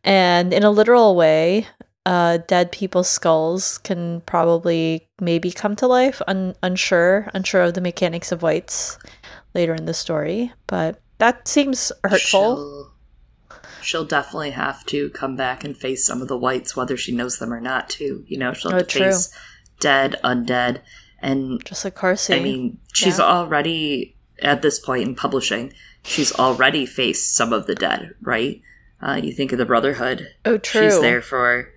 And in a literal way, uh, dead people's skulls can probably maybe come to life. Un- unsure, unsure of the mechanics of whites later in the story, but that seems hurtful. She'll, she'll definitely have to come back and face some of the whites, whether she knows them or not, too. You know, she'll have Oh, to true. face dead, undead, and Just like Carsey. I mean, she's Yeah. already at this point in publishing. She's already faced some of the dead, right? Uh, you think of the Brotherhood. oh, true. She's there for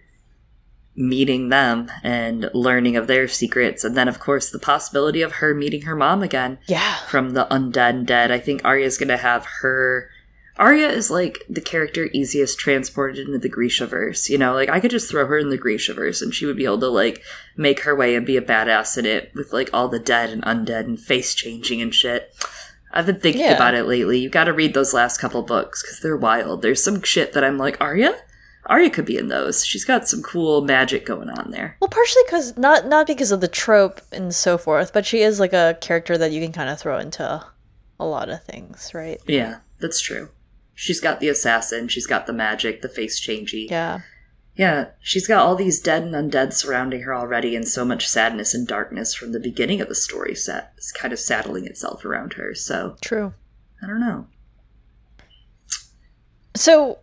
meeting them and learning of their secrets, and then, of course, the possibility of her meeting her mom again Yeah. from the undead and dead. I think Arya's gonna have her. Arya is like the character easiest transported into the Grishaverse. You know, like I could just throw her in the Grishaverse and she would be able to like make her way and be a badass in it with like all the dead and undead and face changing and shit. I've been thinking Yeah. about it lately. You got to read those last couple books because they're wild. There's some shit that I'm like, Arya, Arya could be in those. She's got some cool magic going on there. Well, partially because not not because of the trope and so forth, but she is like a character that you can kind of throw into a lot of things, right? Yeah, that's true. She's got the assassin. She's got the magic, the face changey. Yeah. Yeah, she's got all these dead and undead surrounding her already, and so much sadness and darkness from the beginning of the story set is kind of saddling itself around her. So True. I don't know. So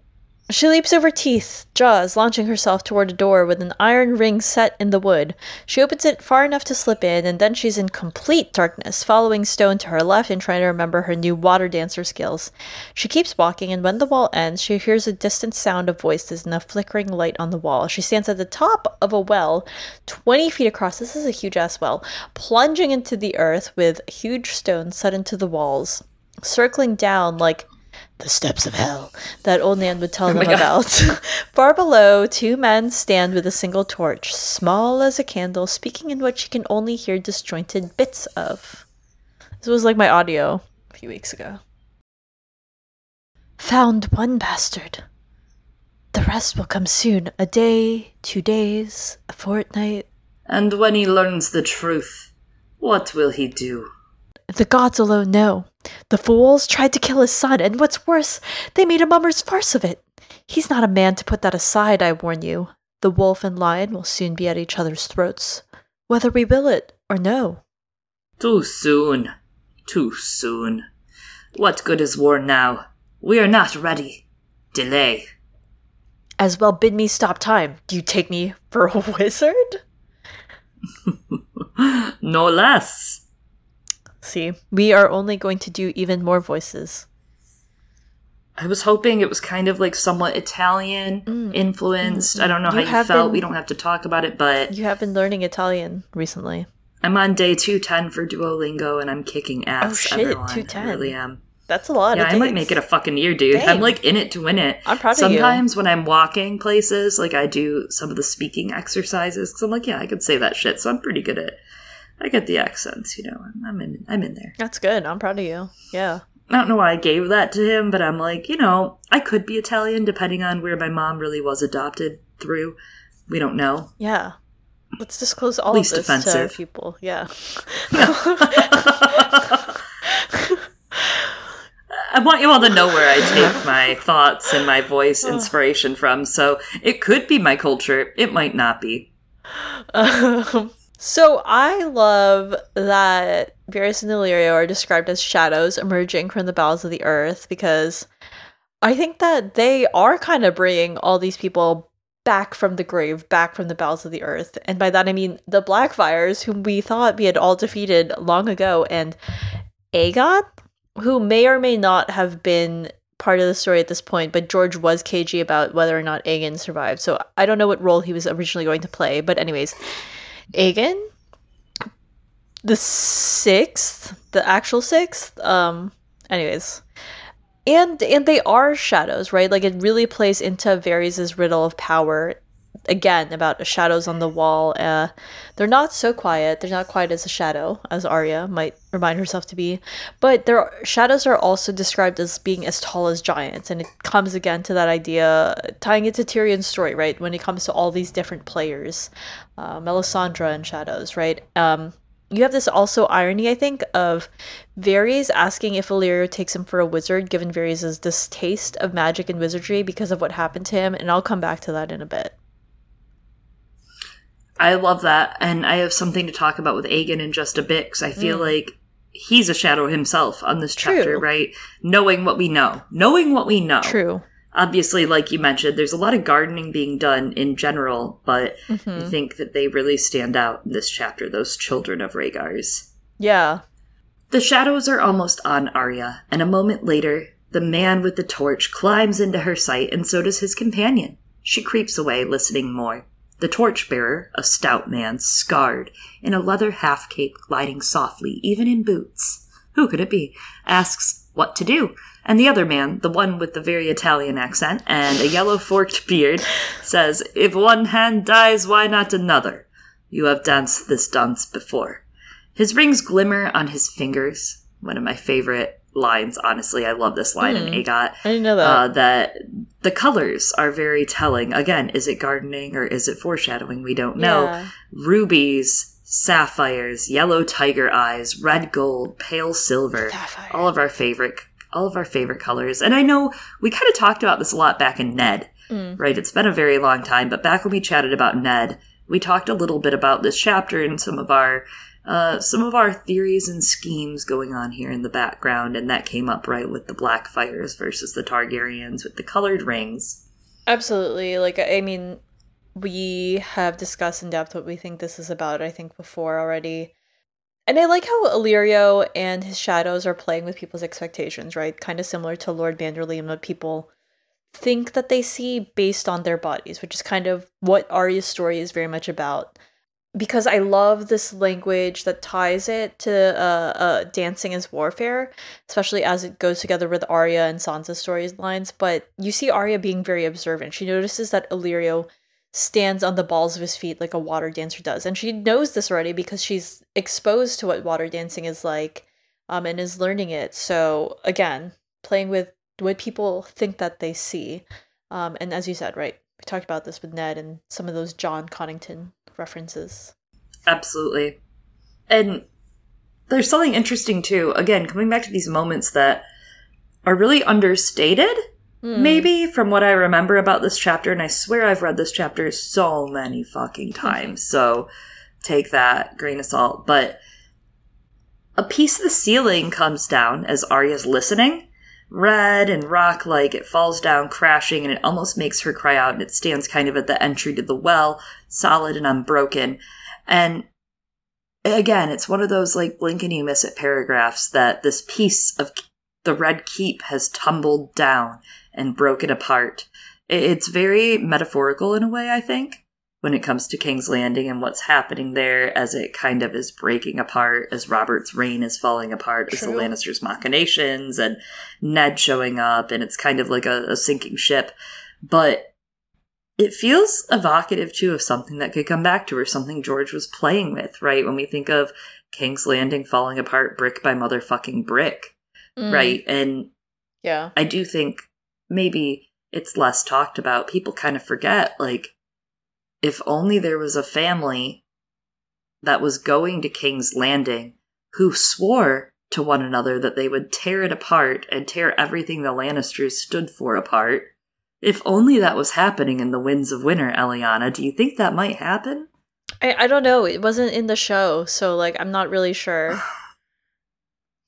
She leaps over teeth, jaws, launching herself toward a door with an iron ring set in the wood. She opens it far enough to slip in, and then she's in complete darkness, following Stone to her left and trying to remember her new water dancer skills. She keeps walking, and when the wall ends, she hears a distant sound of voices and a flickering light on the wall. She stands at the top of a well, 20 feet across. This is a huge ass well, plunging into the earth with huge stones set into the walls, circling down like the steps of hell that old Nan would tell oh them about. Far below, two men stand with a single torch, small as a candle, speaking in what she can only hear disjointed bits of. This was like my audio a few weeks ago. Found one bastard. The rest will come soon. A day, two days, a fortnight. And when he learns the truth, what will he do? The gods alone know. The fools tried to kill his son, and what's worse, they made a mummer's farce of it. He's not a man to put that aside, I warn you. The wolf and lion will soon be at each other's throats, whether we will it or no. Too soon. Too soon. What good is war now? We are not ready. Delay. As well bid me stop time. Do you take me for a wizard? no less. See, we are only going to do even more voices. I was hoping it was kind of like somewhat Italian Mm. influenced. I don't know You how you felt. been- We don't have to talk about it, but You have been learning Italian recently. I'm on day 210 for Duolingo and I'm kicking ass. Oh, shit, everyone. 210. I really am. That's a lot. Yeah, I might make it a fucking year, dude. Dang. I'm like in it to win it. I'm proud of you. Sometimes when I'm walking places, like I do some of the speaking exercises, because I'm like, yeah, I could say that shit. So I'm pretty good at. I get the accents, you know. I'm- I'm in. I'm in there. That's good. I'm proud of you. Yeah. I don't know why I gave that to him, but I'm like, you know, I could be Italian depending on where my mom really was adopted through. We don't know. Yeah. Let's disclose all Least of this to offensive. people. Yeah. I want you all to know where I take my thoughts and my voice inspiration from. So it could be my culture. It might not be. Um, so I love that Varys and Illyrio are described as shadows emerging from the bowels of the earth because I think that they are kind of bringing all these people back from the grave, back from the bowels of the earth. And by that I mean the Blackfyres, whom we thought we had all defeated long ago, and Aegon, who may or may not have been part of the story at this point, but George was cagey about whether or not Aegon survived. So I don't know what role he was originally going to play. But anyways, Aegon, the sixth, the actual sixth. Um, anyways, and and they are shadows, right? Like it really plays into Varys' riddle of power. Again, about shadows on the wall. Uh, they're not so quiet. They're not quiet as a shadow, as Arya might remind herself to be. But their shadows are also described as being as tall as giants, and it comes again to that idea, tying it to Tyrion's story, right? When it comes to all these different players, uh, Melisandre and shadows, right? Um, you have this also irony, I think, of Varys asking if Illyrio takes him for a wizard, given Varys' distaste of magic and wizardry because of what happened to him, and I'll come back to that in a bit. I love that. And I have something to talk about with Aegon in just a bit because I feel like he's a shadow himself on this chapter, Mm. True. right? Knowing what we know. Knowing what we know. True. Obviously, like you mentioned, there's a lot of gardening being done in general, but I Mhm. think that they really stand out in this chapter, those children of Rhaegar's. Yeah. The shadows are almost on Arya, and a moment later, the man with the torch climbs into her sight, and so does his companion. She creeps away, listening more. The torchbearer, a stout man, scarred, in a leather half cape, gliding softly, even in boots. Who could it be? Asks what to do. And the other man, the one with the very Italian accent and a yellow forked beard, says, If one hand dies, why not another? You have danced this dance before. His rings glimmer on his fingers. One of my favorite lines, honestly. I love this line in AGOT. I didn't know that. Uh, that the colors are very telling. Again, is it gardening or is it foreshadowing? We don't know. Yeah. Rubies, sapphires, yellow tiger eyes, red gold, pale silver. Sapphire. All of our favorite all of our favorite colors. And I know we kind of talked about this a lot back in Ned, Mm. right? It's been a very long time, but back when we chatted about Ned, we talked a little bit about this chapter and some of our uh, some of our theories and schemes going on here in the background, and that came up right with the Blackfyres versus the Targaryens with the colored rings. Absolutely. Like, I mean, we have discussed in depth what we think this is about, I think, before already. And I like how Illyrio and his shadows are playing with people's expectations, right? Kind of similar to Lord Vanderlei and what people think that they see based on their bodies, which is kind of what Arya's story is very much about. Because I love this language that ties it to uh, uh, dancing as warfare, especially as it goes together with Arya and Sansa's storylines. But you see Arya being very observant. She notices that Illyrio stands on the balls of his feet like a water dancer does. And she knows this already because she's exposed to what water dancing is like um, and is learning it. So, again, playing with what people think that they see. Um, and as you said, right, talked about this with Ned and some of those Jon Connington references. Absolutely. And there's something interesting too. Again, coming back to these moments that are really understated Hmm. maybe from what I remember about this chapter, and I swear I've read this chapter so many fucking times, so take that grain of salt. But a piece of the ceiling comes down as Arya's listening, red and rock like. It falls down, crashing, and it almost makes her cry out. And it stands kind of at the entry to the well, solid and unbroken. And again, it's one of those like blink and you miss it paragraphs that this piece of the Red Keep has tumbled down and broken apart. It's very metaphorical in a way, I think, when it comes to King's Landing and what's happening there as it kind of is breaking apart, as Robert's reign is falling apart, as the Lannisters' machinations and Ned showing up, and it's kind of like a, a sinking ship. But it feels evocative too of something that could come back to or something George was playing with, right? When we think of King's Landing falling apart brick by motherfucking brick, Mm, right? And Yeah. I do think maybe it's less talked about. People kind of forget, like, if only there was a family that was going to King's Landing who swore to one another that they would tear it apart and tear everything the Lannisters stood for apart. If only that was happening in the Winds of Winter, Eliana, do you think that might happen? I, I don't know. It wasn't in the show, so like I'm not really sure.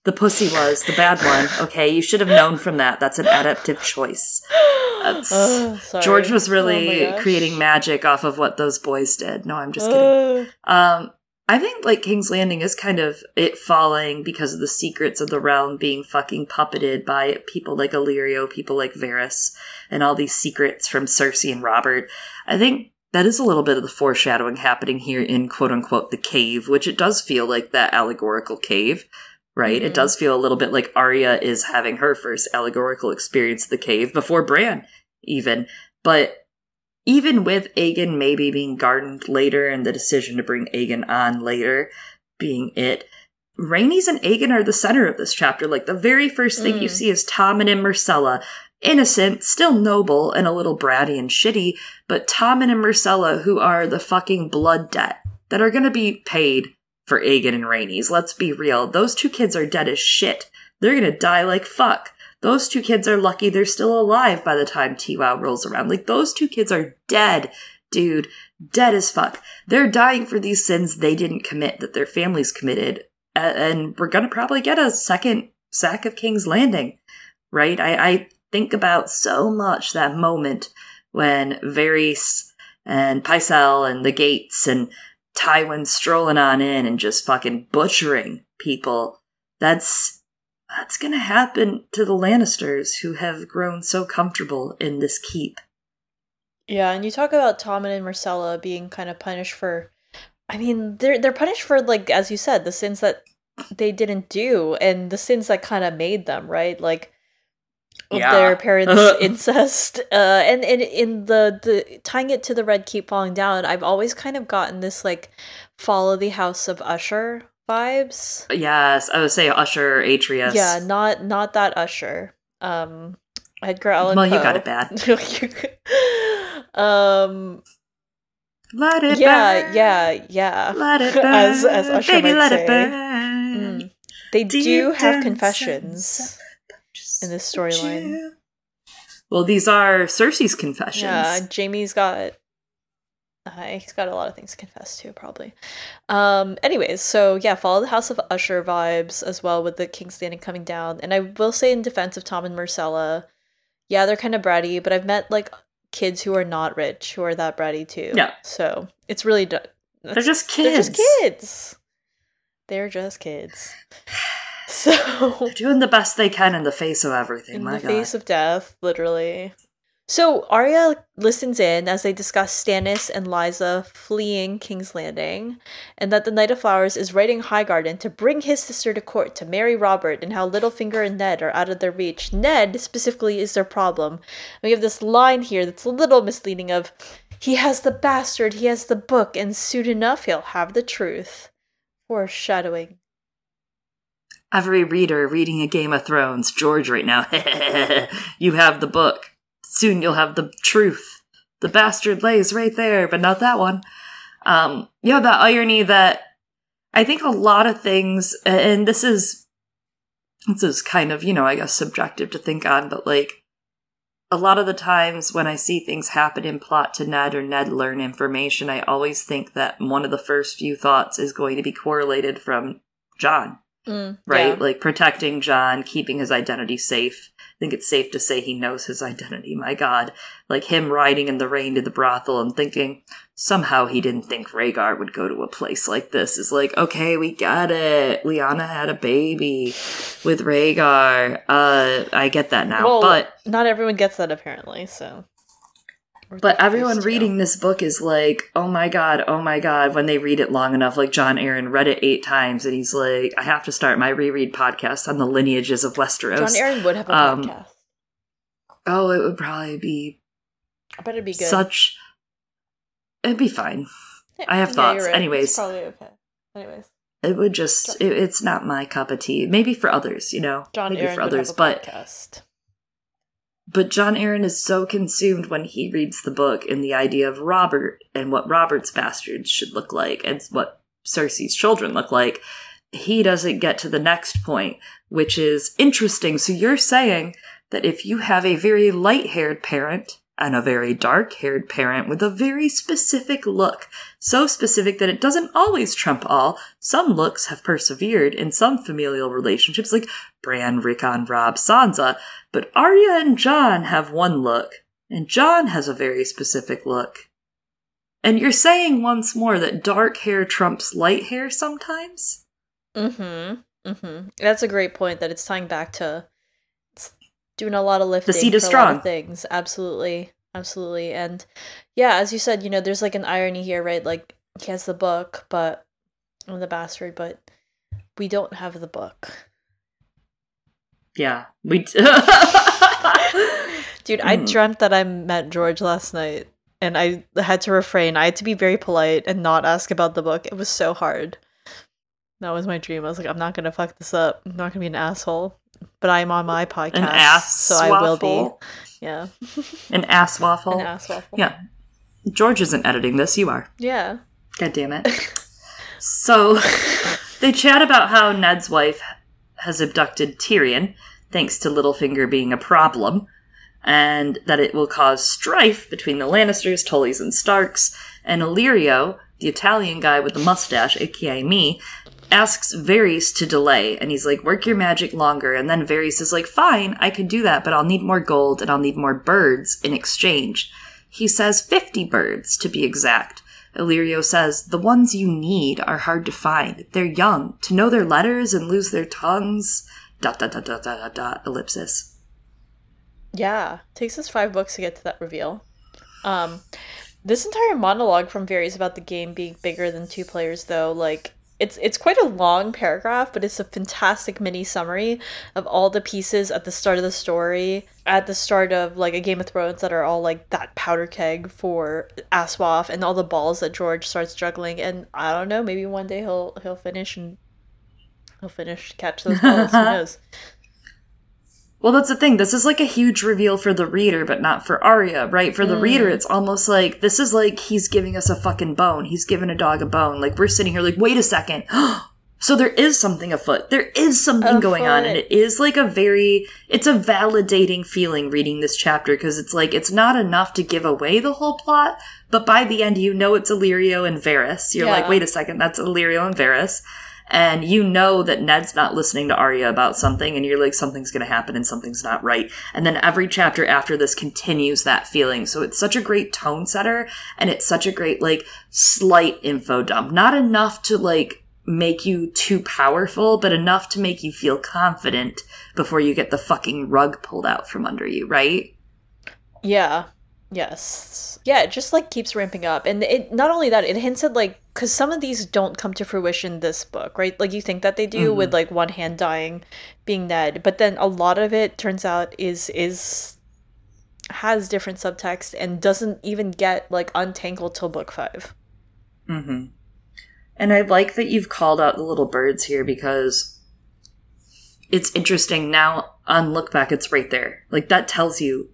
The pussy was the bad one. Okay, you should have known from that. That's an adaptive choice. That's- Oh. George was Oh really gosh. creating magic off of what those boys did. No, I'm just kidding. Um, I think like King's Landing is kind of it falling because of the secrets of the realm being fucking puppeted by people like Illyrio, people like Varys, and all these secrets from Cersei and Robert. I think that is a little bit of the foreshadowing happening here in quote unquote the cave, which it does feel like that allegorical cave. Right? It Mhm. does feel a little bit like Arya is having her first allegorical experience of the cave before Bran, even. But even with Aegon maybe being gardened later and the decision to bring Aegon on later being it, Rhaenys and Aegon are the center of this chapter. Like the very first thing you Mm. see is Tommen and Myrcella. Innocent, still noble, and a little bratty and shitty, but Tommen and Myrcella, who are the fucking blood debt that are gonna be paid for Aegon and Rhaenys. Let's be real. Those two kids are dead as shit. They're gonna die like fuck. Those two kids are lucky they're still alive by the time TWOW rolls around. Like, those two kids are dead, dude. Dead as fuck. They're dying for these sins they didn't commit, that their families committed. And we're gonna probably get a second sack of King's Landing, right? I, I think about so much that moment when Varys and Pycelle and the Gates and Tywin strolling on in and just fucking butchering people. That's that's gonna happen to the Lannisters who have grown so comfortable in this keep. yeah, and you talk about Tommen and Myrcella being kind of punished for. I mean, they're they're punished for like as you said, the sins that they didn't do and the sins that kind of made them right, like of Yeah. their parents' incest. Uh, and and in the the tying it to the Red Keep falling down, I've always kind of gotten this like follow the House of Usher vibes. Yes, I would say Usher Atreus. Yeah, not not that Usher. Um, Edgar Allan Well, you got it bad. um, Let it yeah, burn. yeah, yeah. Let it burn. As as Usher Baby, might let say. it burn. Mm. They Deep do have confessions inside, in this storyline. Well, these are Cersei's confessions. Yeah, Jaime's got. Uh, he's got a lot of things to confess to, probably. Um. Anyways, so yeah, follow the House of Usher vibes as well with the King's Landing coming down. And I will say, in defense of Tom and Myrcella, yeah, they're kind of bratty, but I've met like kids who are not rich who are that bratty too. Yeah. So it's really d- They're just kids. they're just kids. They're just kids. So They're doing the best they can in the face of everything. in the God. face of death, literally. So Arya listens in as they discuss Stannis and Lysa fleeing King's Landing, and that the Knight of Flowers is writing Highgarden to bring his sister to court to marry Robert, and how Littlefinger and Ned are out of their reach. Ned specifically is their problem. We have this line here that's a little misleading of he has the bastard, he has the book, and soon enough he'll have the truth. Foreshadowing. Every reader reading a Game of Thrones, George right now, you have the book. Soon you'll have the truth. The bastard lays right there, but not that one. Um, you know, that irony that I think a lot of things, and this is, this is kind of, you know, I guess subjective to think on, but like, a lot of the times when I see things happen in plot to Ned or Ned learn information, I always think that one of the first few thoughts is going to be correlated from Jon Mm, right? yeah. Like protecting Jon, keeping his identity safe. I think it's safe to say he knows his identity. My God. Like him riding in the rain to the brothel and thinking somehow he didn't think Rhaegar would go to a place like this is like, okay, we got it. Lyanna had a baby with Rhaegar. Uh, I get that now. Well, but not everyone gets that apparently, so. But everyone reading this book is like, oh my god, oh my god, when they read it long enough. Like Jon Arryn read it eight times and he's like, I have to start my reread podcast on the lineages of Westeros. Jon Arryn would have a Um, podcast. Oh, it would probably be I bet it'd be good. such. It'd be fine. Yeah, I have yeah, thoughts. right. Anyways. It's probably okay. Anyways, It would just. It, it's not my cup of tea. Maybe for others, you know. Jon Maybe Arryn for would others, have a but podcast. But Jon Arryn is so consumed when he reads the book in the idea of Robert and what Robert's bastards should look like and what Cersei's children look like. He doesn't get to the next point, which is interesting. So you're saying that if you have a very light haired parent and a very dark haired parent with a very specific look, so specific that it doesn't always trump all, some looks have persevered in some familial relationships, like Bran, Rickon, Robb, Sansa, but Arya and Jon have one look, and Jon has a very specific look. And you're saying once more that dark hair trumps light hair sometimes? Mm-hmm. Mm-hmm. That's a great point. That it's tying back to doing a lot of lifting. seed is for a lot of strong. things. Absolutely. Absolutely. And yeah, as you said, you know, there's like an irony here, right? Like he has the book, but the bastard, but we don't have the book. Yeah, we. D- Dude, I Hmm. dreamt that I met George last night and I had to refrain. I had to be very polite and not ask about the book. It was so hard. That was my dream. I was like, I'm not gonna fuck this up. I'm not gonna be an asshole. But I'm on my podcast, An ass so I will be. Yeah, An ass waffle. an ass waffle. Yeah. George isn't editing this, you are. yeah. God damn it. so they chat about how Ned's wife has abducted Tyrion, thanks to Littlefinger being a problem, and that it will cause strife between the Lannisters, Tullys, and Starks. And Illyrio, the Italian guy with the mustache, aka me, asks Varys to delay, and he's like, "Work your magic longer." And then Varys is like, "Fine, I could do that, but I'll need more gold and I'll need more birds in exchange." He says 50 birds, to be exact. Illyrio says, The ones you need are hard to find. They're young. To know their letters and lose their tongues. Dot, dot, dot, dot, dot, dot, dot, ellipsis. Yeah, takes us five books to get to that reveal. Um, this entire monologue from Varys about the game being bigger than two players, though, like it's it's quite a long paragraph, but it's a fantastic mini summary of all the pieces at the start of the story, at the start of like a Game of Thrones that are all like that powder keg for ASOIAF and all the balls that George starts juggling. And I don't know, maybe one day he'll he'll finish and he'll finish catch those balls. Who knows? Well, that's the thing. This is like a huge reveal for the reader, but not for Arya, right? For the Mm. reader, it's almost like this is like he's giving us a fucking bone. He's giving a dog a bone. Like we're sitting here, like, wait a second. so there is something afoot. There is something going on, and it is like a very, it's a validating feeling reading this chapter because it's like it's not enough to give away the whole plot, but by the end, you know it's Illyrio and Varys. You're like, wait a second, that's Illyrio and Varys. And you know that Ned's not listening to Arya about something, and you're like, something's going to happen and something's not right. And then every chapter after this continues that feeling. So it's such a great tone setter, and it's such a great, like, slight info dump. Not enough to, like, make you too powerful, but enough to make you feel confident before you get the fucking rug pulled out from under you, right? Yeah. Yes. Yeah, it just like keeps ramping up. And it not only that, it hints at like cuz some of these don't come to fruition this book, right? Like you think that they do mm-hmm. with like one hand dying being Ned, but then a lot of it turns out is is has different subtext and doesn't even get like untangled till book 5. Mhm. And I like that you've called out the little birds here because it's interesting now on look back it's right there. Like that tells you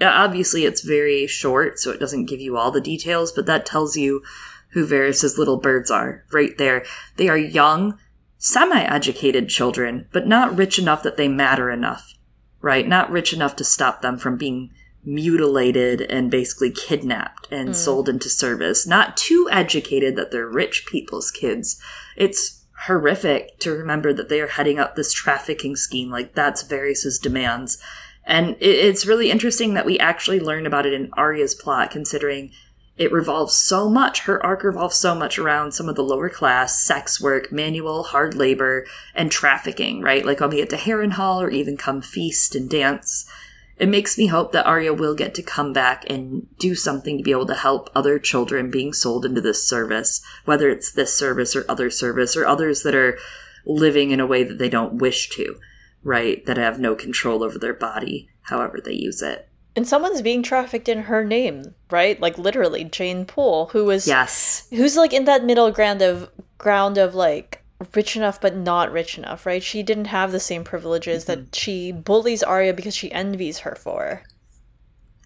obviously it's very short so it doesn't give you all the details, but that tells you who Varys's little birds are right there. They are young, semi-educated children, but not rich enough that they matter enough. Right? Not rich enough to stop them from being mutilated and basically kidnapped and mm. sold into service. Not too educated that they're rich people's kids. It's horrific to remember that they are heading up this trafficking scheme. Like that's Varys's demands. And it's really interesting that we actually learn about it in Arya's plot, considering it revolves so much, her arc revolves so much around some of the lower class, sex work, manual, hard labor, and trafficking, right? Like, I'll be at the Harrenhal or even come feast and dance it makes me hope that Arya will get to come back and do something to be able to help other children being sold into this service, whether it's this service or other service or others that are living in a way that they don't wish to, right? That have no control over their body, however they use it. And someone's being trafficked in her name, right? Like literally Jeyne Poole, who was yes, who's like in that middle ground of ground of like rich enough but not rich enough, right? She didn't have the same privileges mm-hmm. that she bullies Arya because she envies her for.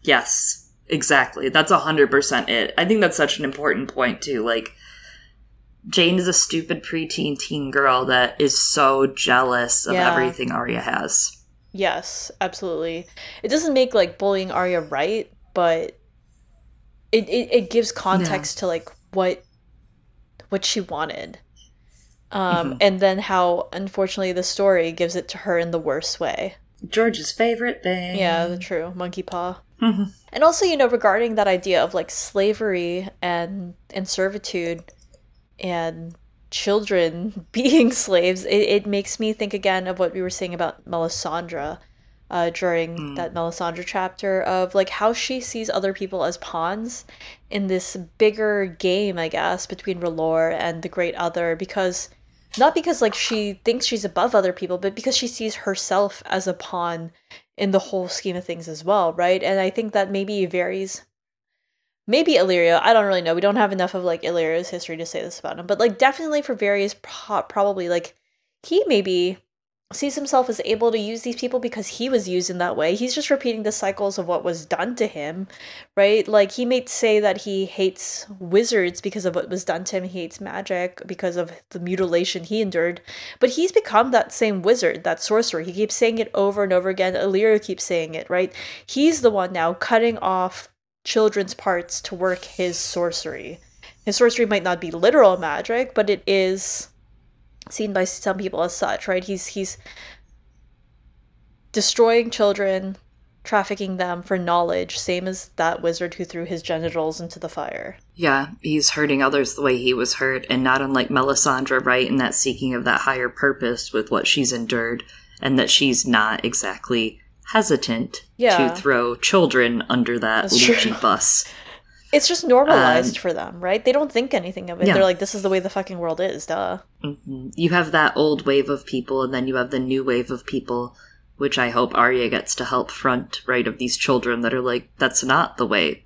Yes, exactly. That's a 100% it. I think that's such an important point, too. Like, Jeyne is a stupid preteen teen girl that is so jealous of yeah. everything Arya has. Yes, absolutely. It doesn't make, like, bullying Arya right, but it, it, it gives context yeah. to, like, what what she wanted um, mm-hmm. and then how unfortunately the story gives it to her in the worst way. George's favorite thing. Yeah, the true. Monkey paw. Mm-hmm. And also, you know, regarding that idea of like slavery and and servitude and children being slaves, it, it makes me think again of what we were saying about Melisandre uh, during mm. that Melisandre chapter of like how she sees other people as pawns in this bigger game, I guess, between R'hllor and the Great Other because not because like she thinks she's above other people but because she sees herself as a pawn in the whole scheme of things as well right and i think that maybe Varys maybe illyrio i don't really know we don't have enough of like illyrio's history to say this about him but like definitely for Varys pro- probably like he maybe sees himself as able to use these people because he was used in that way. He's just repeating the cycles of what was done to him, right? Like he may say that he hates wizards because of what was done to him. He hates magic because of the mutilation he endured. But he's become that same wizard, that sorcerer. He keeps saying it over and over again. Illyrio keeps saying it, right? He's the one now cutting off children's parts to work his sorcery. His sorcery might not be literal magic, but it is seen by some people as such, right? He's he's destroying children, trafficking them for knowledge, same as that wizard who threw his genitals into the fire. Yeah, he's hurting others the way he was hurt, and not unlike Melisandre, right, in that seeking of that higher purpose with what she's endured, and that she's not exactly hesitant yeah. to throw children under that That's leechy true. bus. It's just normalized um, for them, right? They don't think anything of it. Yeah. They're like, this is the way the fucking world is, duh. Mm-hmm. You have that old wave of people, and then you have the new wave of people, which I hope Arya gets to help front, right? Of these children that are like, that's not the way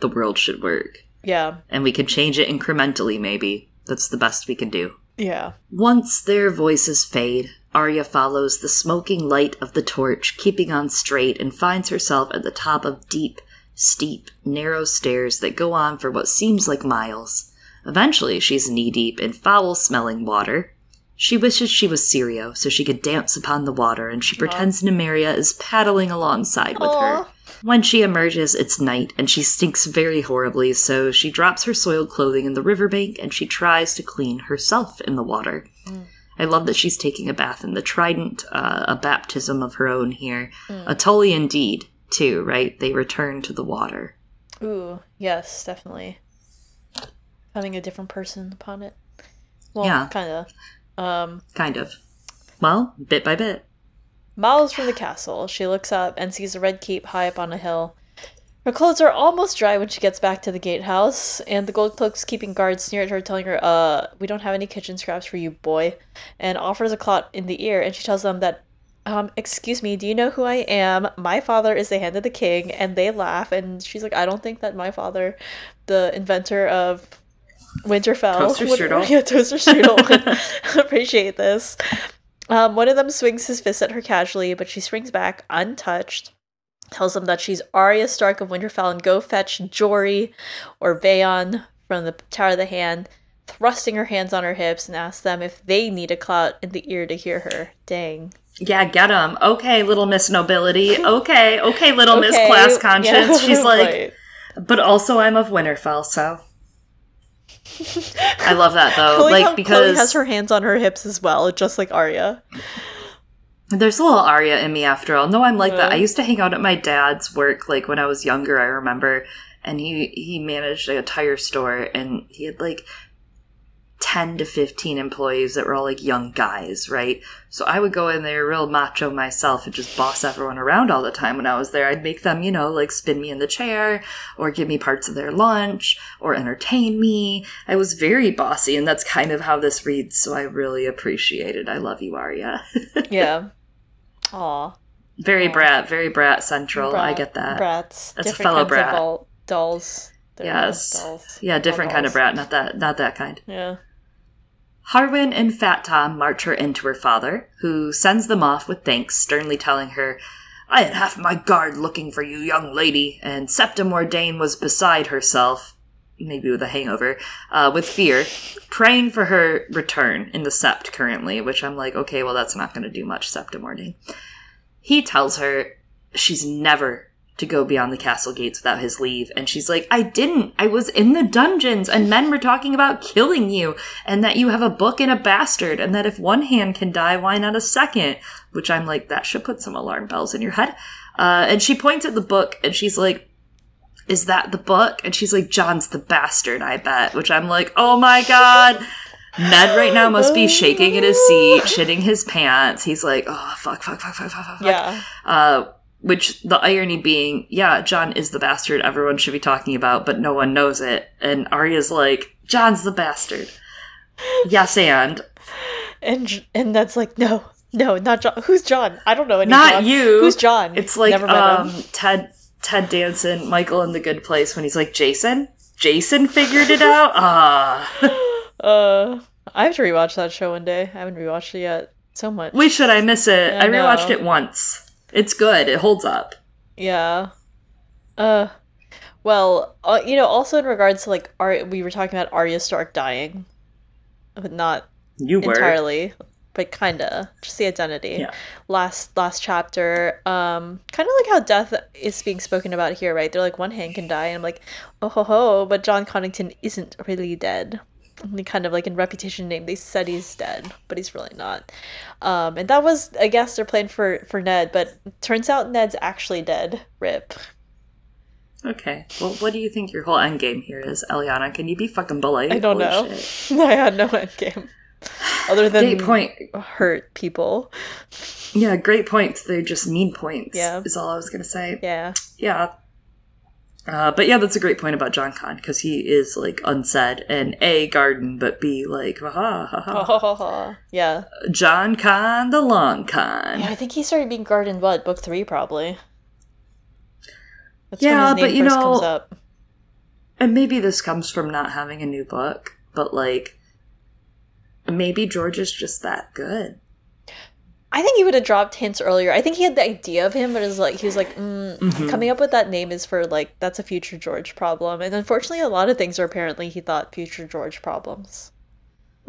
the world should work. Yeah. And we can change it incrementally, maybe. That's the best we can do. Yeah. Once their voices fade, Arya follows the smoking light of the torch, keeping on straight, and finds herself at the top of deep, steep, narrow stairs that go on for what seems like miles. Eventually, she's knee deep in foul smelling water. She wishes she was Syrio so she could dance upon the water, and she pretends Nymeria is paddling alongside with Aww. her. When she emerges, it's night and she stinks very horribly, so she drops her soiled clothing in the riverbank and she tries to clean herself in the water. Mm. I love that she's taking a bath in the Trident, uh, a baptism of her own here. A Tully indeed, too, right? They return to the water. Ooh, yes, definitely. Having a different person upon it. Well, Yeah. kind of. Um, Kind of. Well, bit by bit. miles from the castle, she looks up and sees a red keep high up on a hill. Her clothes are almost dry when she gets back to the gatehouse, and the gold cloak's keeping guard sneer at her, telling her, "Uh, we don't have any kitchen scraps for you, boy," and offers a clot in the ear. And she tells them that, "Um, excuse me, do you know who I am? My father is the hand of the king." And they laugh, and she's like, "I don't think that my father, the inventor of Winterfell, Toaster would- yeah, toaster strudel, would appreciate this." Um, one of them swings his fist at her casually, but she springs back untouched. Tells them that she's Arya Stark of Winterfell and go fetch Jory or Vayon from the Tower of the Hand, thrusting her hands on her hips and asks them if they need a clout in the ear to hear her. Dang. Yeah, get him. Okay, little Miss Nobility. Okay, okay, little Miss Okay, Class yeah, Conscience. She's like, right. but also I'm of Winterfell, so. I love that though. Chloe, like Chloe because has her hands on her hips as well, just like Arya. There's a little Arya in me after all. No, I'm like that. I used to hang out at my dad's work like when I was younger, I remember. And he he managed a tire store and he had like 10 to 15 employees that were all like young guys, right? So I would go in there real macho myself and just boss everyone around all the time when I was there. I'd make them, you know, like spin me in the chair or give me parts of their lunch or entertain me. I was very bossy and that's kind of how this reads, so I really appreciate it. I love you, Arya. Yeah. Aw. Very Aw. brat, very brat central. I get that. Brats. That's a fellow brat. Of ball- dolls. Yes. dolls. Yeah, different All kind of brat, not that not that kind. Yeah. Harwin and Fat Tom march her into her father, who sends them off with thanks, sternly telling her, I had half my guard looking for you, young lady, and Septa Mordane was beside herself, maybe with a hangover, uh, with fear, praying for her return in the Sept currently, which I'm like, okay, well, that's not going to do much, Septa. He tells her she's never to go beyond the castle gates without his leave. And she's like, I didn't. I was in the dungeons and men were talking about killing you and that you have a book and a bastard and that if one hand can die, why not a second? Which I'm like, that should put some alarm bells in your head. Uh, and she points at the book and she's like, is that the book? And she's like, Jon's the bastard, I bet. Which I'm like, oh my god. Ned right now must be shaking in his seat, shitting his pants. He's like, oh, fuck, fuck, fuck, fuck, fuck, fuck. fuck." Yeah. Uh, which the irony being, yeah, Jon is the bastard everyone should be talking about, but no one knows it. And Arya's like, Jon's the bastard. Yes, and And and that's like no, no, not Jon. Who's Jon? I don't know any not Jon. you. Who's Jon? It's like Never met um, him. Ted Ted Danson, Michael in the Good Place when he's like, Jason, Jason figured it out. Ah, Uh, I have to rewatch that show one day. I haven't rewatched it yet. So much. we should. I miss it. I I rewatched it once. It's good. It holds up. Yeah. Uh, well, uh, you know, also in regards to like, Ar- we were talking about Arya Stark dying, but not You were. entirely, but kinda just the identity. Yeah. Last last chapter, um, kind of like how death is being spoken about here, right? They're like one hand can die, and I'm like, oh ho ho, but Jon Connington isn't really dead. Kind of like in reputation name, they said he's dead, but he's really not. Um, and that was, I guess, their plan for for Ned, but turns out Ned's actually dead. Rip. Okay. Well, what do you think your whole end game here is, Eliana? Can you be fucking polite? I don't Holy know. I had no end game other than Great point. hurt people. Yeah, great points. They're just mean points. Yeah. is all I was gonna say. Yeah. Yeah. Uh, but yeah, that's a great point about Jon Con because he is like unsaid and a garden, but b like ha ha ha ha. yeah. Jon Con, the long con. Yeah, I think he started being guarded in what book three, probably. That's Yeah, when his name but you know- comes up. And maybe this comes from not having a new book, but like maybe George is just that good. I think he would have dropped hints earlier. I think he had the idea of him, but it was like he was like, mm, Mm-hmm. coming up with that name is for like that's a future George problem, and unfortunately, a lot of things are apparently he thought future George problems.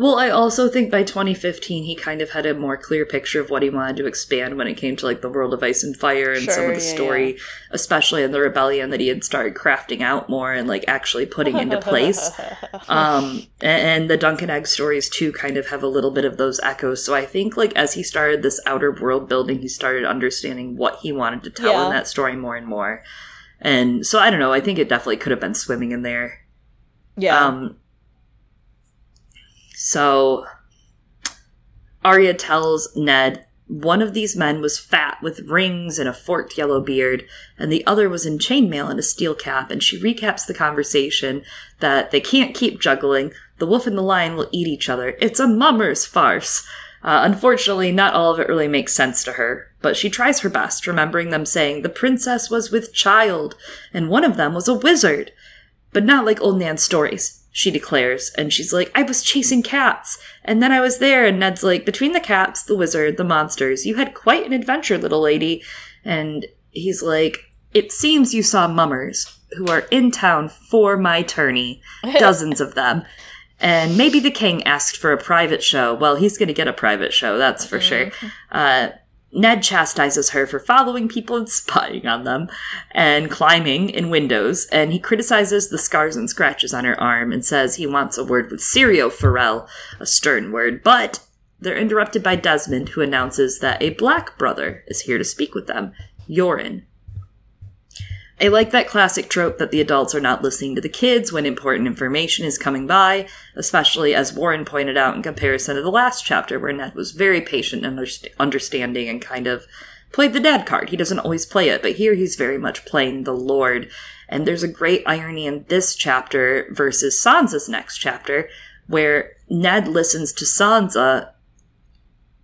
Well, I also think by 2015 he kind of had a more clear picture of what he wanted to expand when it came to like the world of Ice and Fire and some of the yeah, story, especially in the rebellion that he had started crafting out more and like actually putting into place. um, a- and, the Dunk and Egg stories too kind of have a little bit of those echoes. So I think like as he started this outer world building, he started understanding what he wanted to tell Yeah. in that story more and more. And so I don't know. I think it definitely could have been swimming in there. yeah. Um, so Arya tells Ned one of these men was fat with rings and a forked yellow beard, and the other was in chainmail and a steel cap. And she recaps the conversation that they can't keep juggling. The wolf and the lion will eat each other. It's a mummer's farce. Uh, unfortunately, not all of it really makes sense to her, but she tries her best, remembering them saying the princess was with child, and one of them was a wizard. But not like old Nan's stories, she declares. And she's like, I was chasing cats. And then I was there. And Ned's like, between the cats, the wizard, the monsters, you had quite an adventure, little lady. And he's like, It seems you saw mummers who are in town for my tourney, dozens of them. And maybe the king asked for a private show. Well, he's going to get a private show, that's for sure. Uh, Ned chastises her for following people and spying on them and climbing in windows, and he criticizes the scars and scratches on her arm and says he wants a word with Syrio Forel, a stern word, but they're interrupted by Desmond, who announces that a black brother is here to speak with them, Yoren. I like that classic trope that the adults are not listening to the kids when important information is coming by, especially as Warren pointed out in comparison to the last chapter where Ned was very patient and underst- understanding and kind of played the dad card. He doesn't always play it, but here he's very much playing the Lord. And there's a great irony in this chapter versus Sansa's next chapter, where Ned listens to Sansa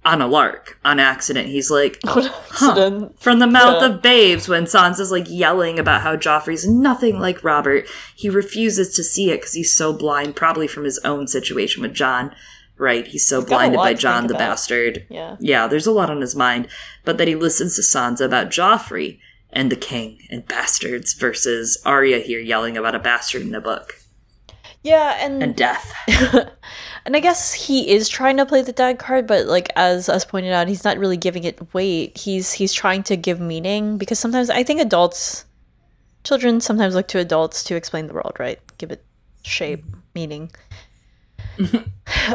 on a lark, on accident. He's like, Accident. from the mouth Yeah. of babes when Sansa's like yelling about how Joffrey's nothing like Robert. He refuses to see it because he's so blind, probably from his own situation with Jon. Right? He's so a blinded by Jon the about. bastard. Yeah. Yeah, there's a lot on his mind. But that he listens to Sansa about Joffrey and the king and bastards versus Arya here yelling about a bastard in a book Yeah, and and death. and I guess he is trying to play the dad card, but like as us pointed out, he's not really giving it weight. He's he's trying to give meaning because sometimes I think adults, children sometimes look to adults to explain the world, right? Give it shape, meaning.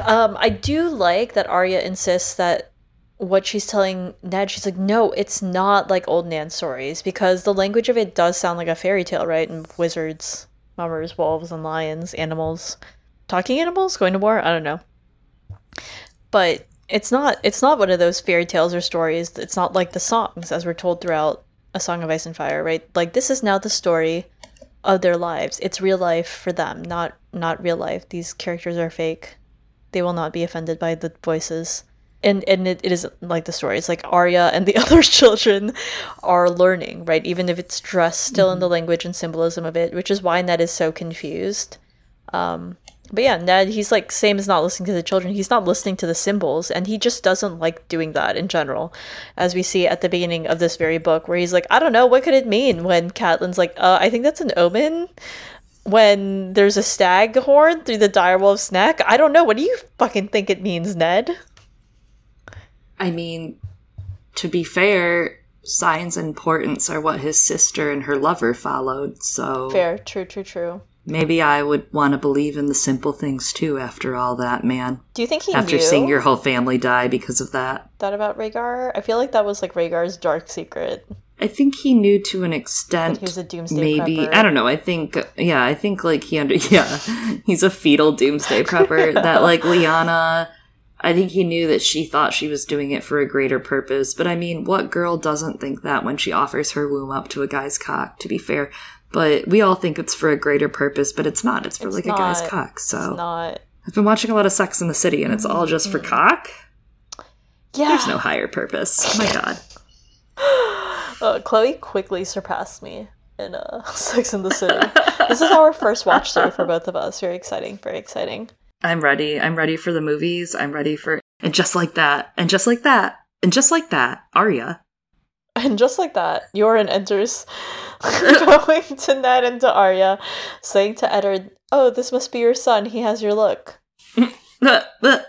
um, I do like that Arya insists that what she's telling Ned, she's like, no, it's not like old Nan stories because the language of it does sound like a fairy tale, right? And wizards, mummers, wolves, and lions, animals, talking animals going to war. I don't know, but it's not. It's not one of those fairy tales or stories. It's not like the songs as we're told throughout A Song of Ice and Fire, right? Like this is now the story of their lives. It's real life for them, not not real life. These characters are fake. They will not be offended by the voices. And and it, it isn't like the story. It's like Arya and the other children are learning, right? Even if it's dressed still in the language and symbolism of it, which is why Ned is so confused. Um, but yeah, Ned, he's like same as not listening to the children. He's not listening to the symbols, and he just doesn't like doing that in general, as we see at the beginning of this very book, where he's like, I don't know, what could it mean? When Catelyn's like, uh, I think that's an omen. When there's a stag horn through the direwolf's neck, I don't know. What do you fucking think it means, Ned? I mean, to be fair, signs and portents are what his sister and her lover followed, so Fair, true, true, true. Maybe I would want to believe in the simple things too after all that, man. Do you think he knew after knew seeing your whole family die because of that. that about Rhaegar? I feel like that was like Rhaegar's dark secret. I think he knew to an extent. He was a doomsday maybe prepper. I don't know. I think yeah, I think like he under yeah, he's a fetal doomsday prepper. That like Lyanna, I think he knew that she thought she was doing it for a greater purpose. But I mean, what girl doesn't think that when she offers her womb up to a guy's cock? To be fair, but we all think it's for a greater purpose, but it's not. It's for It's like a guy's cock. So It's not. I've been watching a lot of Sex in the City, and it's all just for cock. Yeah. There's no higher purpose. Oh My God. Uh, Chloe quickly surpassed me in uh, Sex in the City. this is our first watch through for both of us. Very exciting. Very exciting. I'm ready. I'm ready for the movies. I'm ready for and just like that, and just like that, and just like that, Arya. And just like that, Yoren enters, going to Ned and to Arya, saying to Eddard, "Oh, this must be your son. He has your look."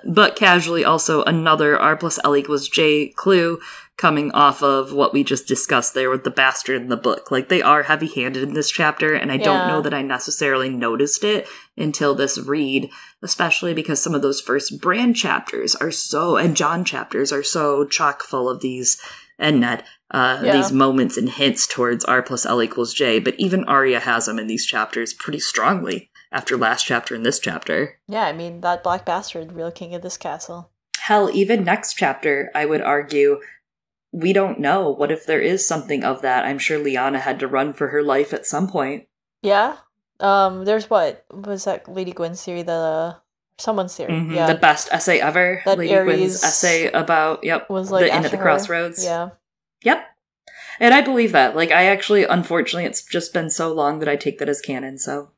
but casually also another R plus L equals J clue coming off of what we just discussed there with the bastard in the book. Like they are heavy handed in this chapter, and I don't know that I necessarily noticed it until this read, especially because some of those first Bran chapters are so, and Jon chapters are so chock full of these, and Ned, uh, Yeah. these moments and hints towards R plus L equals J, but even Arya has them in these chapters pretty strongly after last chapter and this chapter. Yeah, I mean that black bastard, real king of this castle. Hell, even next chapter, I would argue, we don't know. What if there is something of that? I'm sure Lyanna had to run for her life at some point. Yeah. Um. There's what was that Lady Gwen's theory? The someone's theory. Mhm, Yeah. The best essay ever. That Lady Ares Gwen's essay about, yep, was like the Inn at the her. Crossroads. Yeah. Yep. And I believe that. Like, I actually, unfortunately, it's just been so long that I take that as canon. So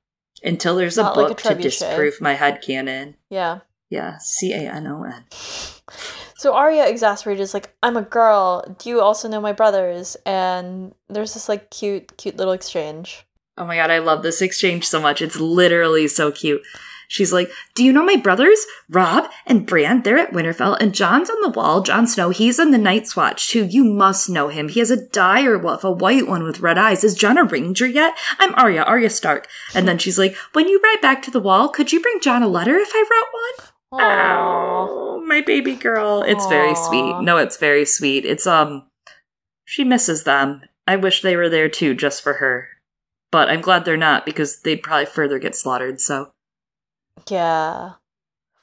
until there's a Not like a book to disprove my head canon, Yeah. yeah, C A N O N. So Arya exasperated is like, I'm a girl. Do you also know my brothers? And there's this like cute, cute little exchange. Oh my god, I love this exchange so much. It's literally so cute. She's like, Do you know my brothers? Robb and Bran, they're at Winterfell, and Jon's on the wall. Jon Snow, he's in the Night's Watch too. You must know him. He has a dire wolf, a white one with red eyes. Is Jon a ranger yet? I'm Arya, Arya Stark. And then she's like, When you ride back to the wall, could you bring Jon a letter if I wrote one? Aww. Oh, my baby girl. It's very sweet. No, it's very sweet. It's um she misses them. I wish they were there too, just for her. But I'm glad they're not because they'd probably further get slaughtered, so Yeah.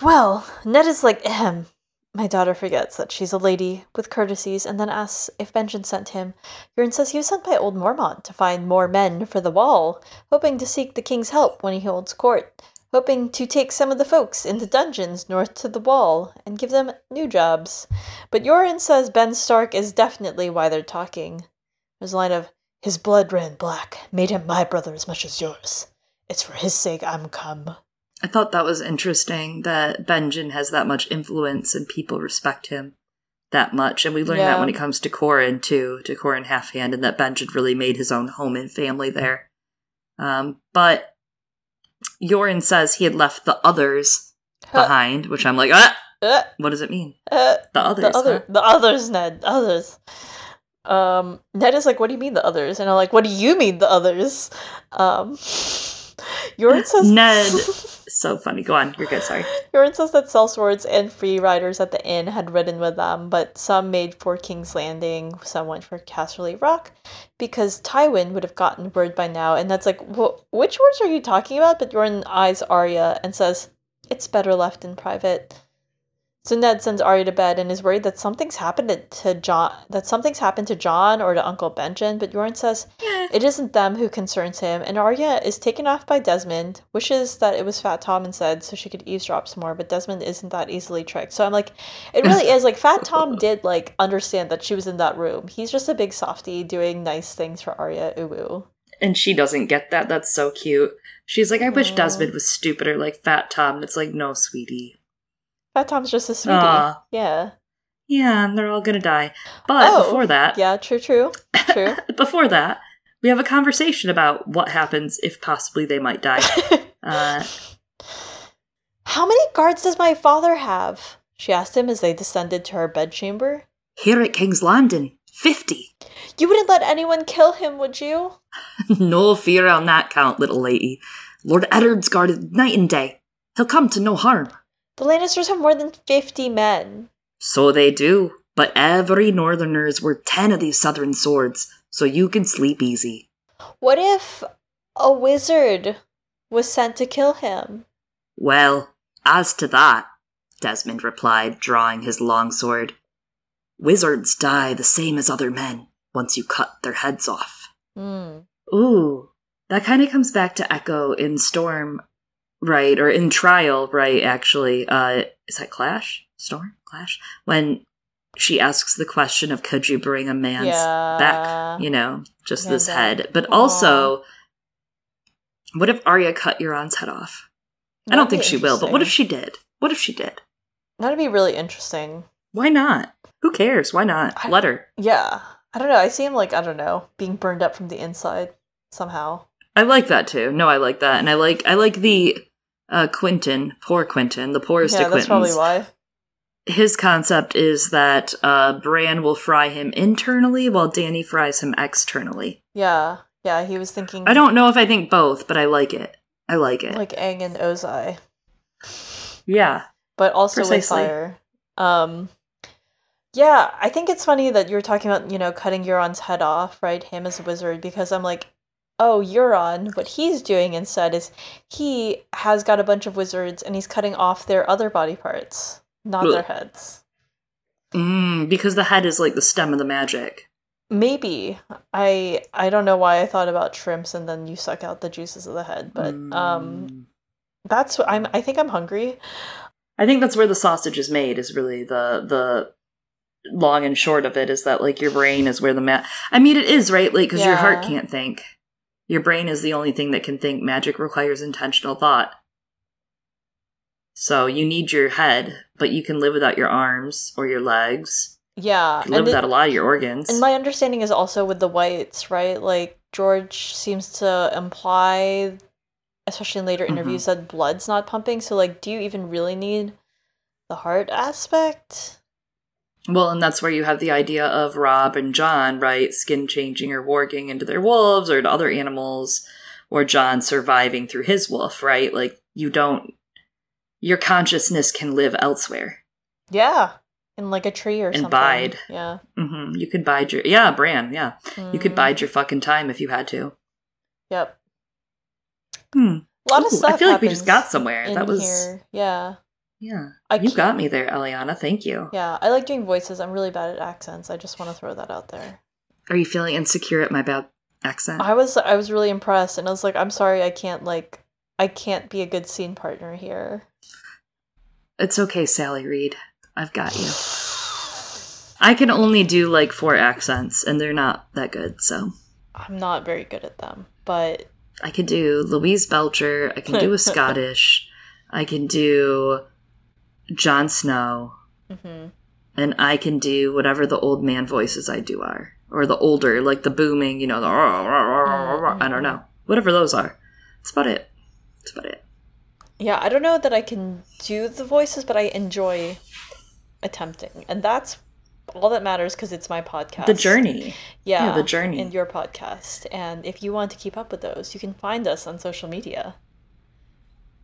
Well, Ned is like, ahem. My daughter forgets that she's a lady with courtesies and then asks if Benjen sent him. Yoren says he was sent by old Mormont to find more men for the wall, hoping to seek the king's help when he holds court, hoping to take some of the folks into dungeons north to the wall and give them new jobs. But Yoren says Ben Stark is definitely why they're talking. There's a line of, His blood ran black, made him my brother as much as yours. It's for his sake I'm come. I thought that was interesting that Benjen has that much influence and people respect him that much. And we learn Yeah. that when it comes to Qhorin too, to Qhorin Halfhand, and that Benjen really made his own home and family there. Um, but Yoren says he had left the others behind, which I'm like, ah, Uh, what does it mean? uh, The others. the other huh? the others ned others um ned is like what do you mean the others and i'm like what do you mean the others um Yoren says Ned. So funny. Go on. You're good. Sorry. Yoren says that sellswords and free riders at the inn had ridden with them, but some made for King's Landing, some went for Casterly Rock, because Tywin would have gotten word by now. And that's like, wh- which words are you talking about? But Yoren eyes Arya and says, "It's better left in private." So Ned sends Arya to bed and is worried that something's happened to- to Jon, that something's happened to Jon or to Uncle Benjen. But Yoren says it isn't them who concerns him, and Arya is taken off by Desmond, wishes that it was Fat Tom instead so she could eavesdrop some more, but Desmond isn't that easily tricked. So I'm like, it really is like Fat Tom did like understand that she was in that room. He's just a big softie doing nice things for Arya. Ooh. And she doesn't get that. That's so cute. She's like, I wish Desmond was stupider like Fat Tom. And it's like, no, sweetie. Fat Tom's just a sweetie. Aw. Yeah. Yeah, and they're all gonna die. But Oh, before that, Yeah, true, true. True. before that, we have a conversation about what happens if possibly they might die. Uh, How many guards does my father have? She asked him as they descended to her bedchamber. here at King's Landing, 50. You wouldn't let anyone kill him, would you? no fear on that count, little lady. Lord Eddard's guarded night and day. He'll come to no harm. The Lannisters have more than 50 men. So they do. But every northerner's worth 10 of these southern swords, so you can sleep easy. What if a wizard was sent to kill him? Well, as to that, Desmond replied, drawing his long sword, wizards die the same as other men once you cut their heads off. Hmm. Ooh, that kind of comes back to Echo in Storm, right? Or in Trial, right? Actually, uh, is that Clash? Storm? Clash? When she asks the question of could you bring a man's Yeah. back, you know, just Man this back. head. But Aw. also, what if Arya cut Euron's head off? I don't think she will, but what if she did? What if she did? That'd be really interesting. Why not? Who cares? Why not? I- Let her. Yeah. I don't know. I see him like, I don't know, being burned up from the inside somehow. I like that too. No, I like that, and I like I like the uh, Quentyn, poor Quentyn, the poorest yeah, of that's probably why. His concept is that uh, Bran will fry him internally while Dany fries him externally. Yeah, yeah, he was thinking I don't know if I think both, but I like it. I like it. like Aang and Ozai, yeah. but also with fire. Um, yeah, I think it's funny that you're talking about you know cutting Euron's head off, right? Him as a wizard, because I'm like, oh, Euron. What he's doing instead is he has got a bunch of wizards and he's cutting off their other body parts, not their heads. Mm, because the head is like the stem of the magic. Maybe I I don't know why I thought about shrimps and then you suck out the juices of the head, but um, Mm. that's I'm I think I'm hungry. I think that's where the sausage is made. Is really the the long and short of it is that like your brain is where the ma- I mean, it is right, like because your heart can't think. Your brain is the only thing that can think. Magic requires intentional thought. So you need your head, but you can live without your arms or your legs. Yeah, You can live and it- without a lot of your organs. And my understanding is also with the whites, right? Like George seems to imply, especially in later Mhm. interviews, that blood's not pumping. So, like, do you even really need the heart aspect? Well, and that's where you have the idea of Robb and Jon, right? Skin changing or warging into their wolves or to other animals, or Jon surviving through his wolf, right? Like, you don't. Your consciousness can live elsewhere Yeah, in like a tree or And something. bide. Yeah, hmm You could bide your. Yeah, Bran, yeah. You could Mm, bide your fucking time if you had to. Yep. Hmm. A lot of stuff. I feel like we just got somewhere. That was. here. Yeah. Yeah. I You got me there, Eliana. Thank you. Yeah, I like doing voices. I'm really bad at accents. I just want to throw that out there. Are you feeling insecure at my bad accent? I was I was really impressed, and I was like, I'm sorry, I can't like I can't be a good scene partner here. It's okay, Sally Reed. I've got you. I can only do like four accents, and they're not that good. So I'm not very good at them, but I can do Louise Belcher. I can do a Scottish. I can do Jon Snow, mhm. and I can do whatever the old man voices I do are, or the older, like the booming. You know, the I don't know, whatever those are. That's about it. That's about it. yeah, I don't know that I can do the voices, but I enjoy attempting, and that's all that matters because it's my podcast. The journey. yeah, yeah, the journey. in your podcast. And if you want to keep up with those, you can find us on social media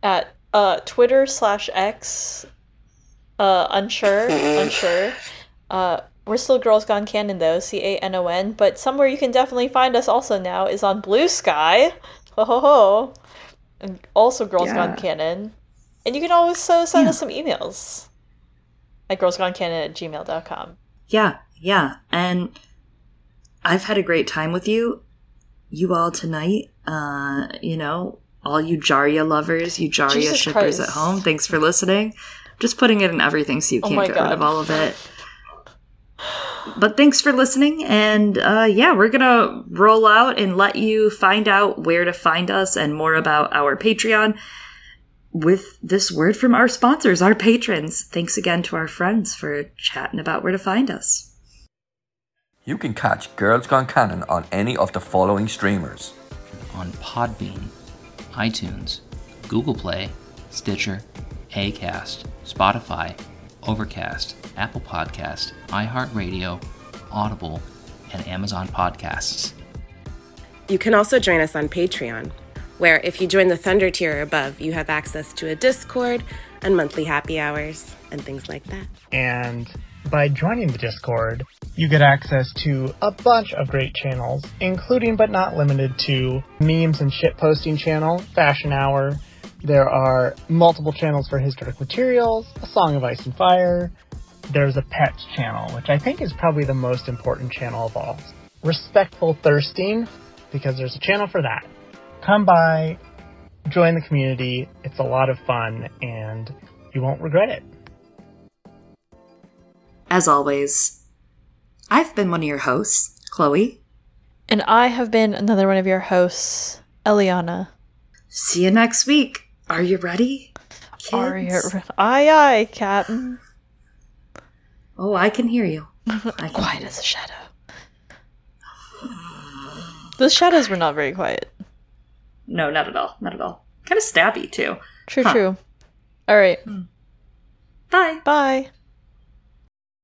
at uh, Twitter slash X. Uh, unsure, unsure. Uh, we're still Girls Gone Canon though, C A N O N. But somewhere you can definitely find us also now is on Bluesky. Ho ho ho. And also Girls Yeah. Gone Canon. And you can also send Yeah. us some emails at girlsgonecanon at gmail.com. Yeah, yeah. And I've had a great time with you. You all tonight. Uh, you know, all you Jaria lovers, you Jaria Jesus shippers Christ. at home, thanks for listening. Just putting it in everything so you Oh can't my get rid of all of it. But thanks for listening, and uh, yeah, we're gonna roll out and let you find out where to find us and more about our Patreon with this word from our sponsors, our patrons. Thanks again to our friends for chatting about where to find us. You can catch Girls Gone Canon on any of the following streamers. on Podbean, iTunes, Google Play, Stitcher, Acast, Spotify, Overcast, Apple Podcast, iHeartRadio, Audible, and Amazon Podcasts. You can also join us on Patreon, where if you join the Thunder tier or above, you have access to a Discord and monthly happy hours and things like that. And by joining the Discord, you get access to a bunch of great channels, including but not limited to memes and shit posting channel, Fashion Hour. There are multiple channels for historic materials, A Song of Ice and Fire. There's a pets channel, which I think is probably the most important channel of all. Respectful Thirsting, because there's a channel for that. Come by, join the community. It's a lot of fun, and you won't regret it. As always, I've been one of your hosts, Chloe. And I have been another one of your hosts, Eliana. See you next week. Are you ready? Kids? Are you aye aye, Captain? Oh, I can hear you. Can Quiet as a shadow. The shadows were not very quiet. No, not at all. Not at all. Kind of stabby too. True, Huh. true. All right. Bye. Bye.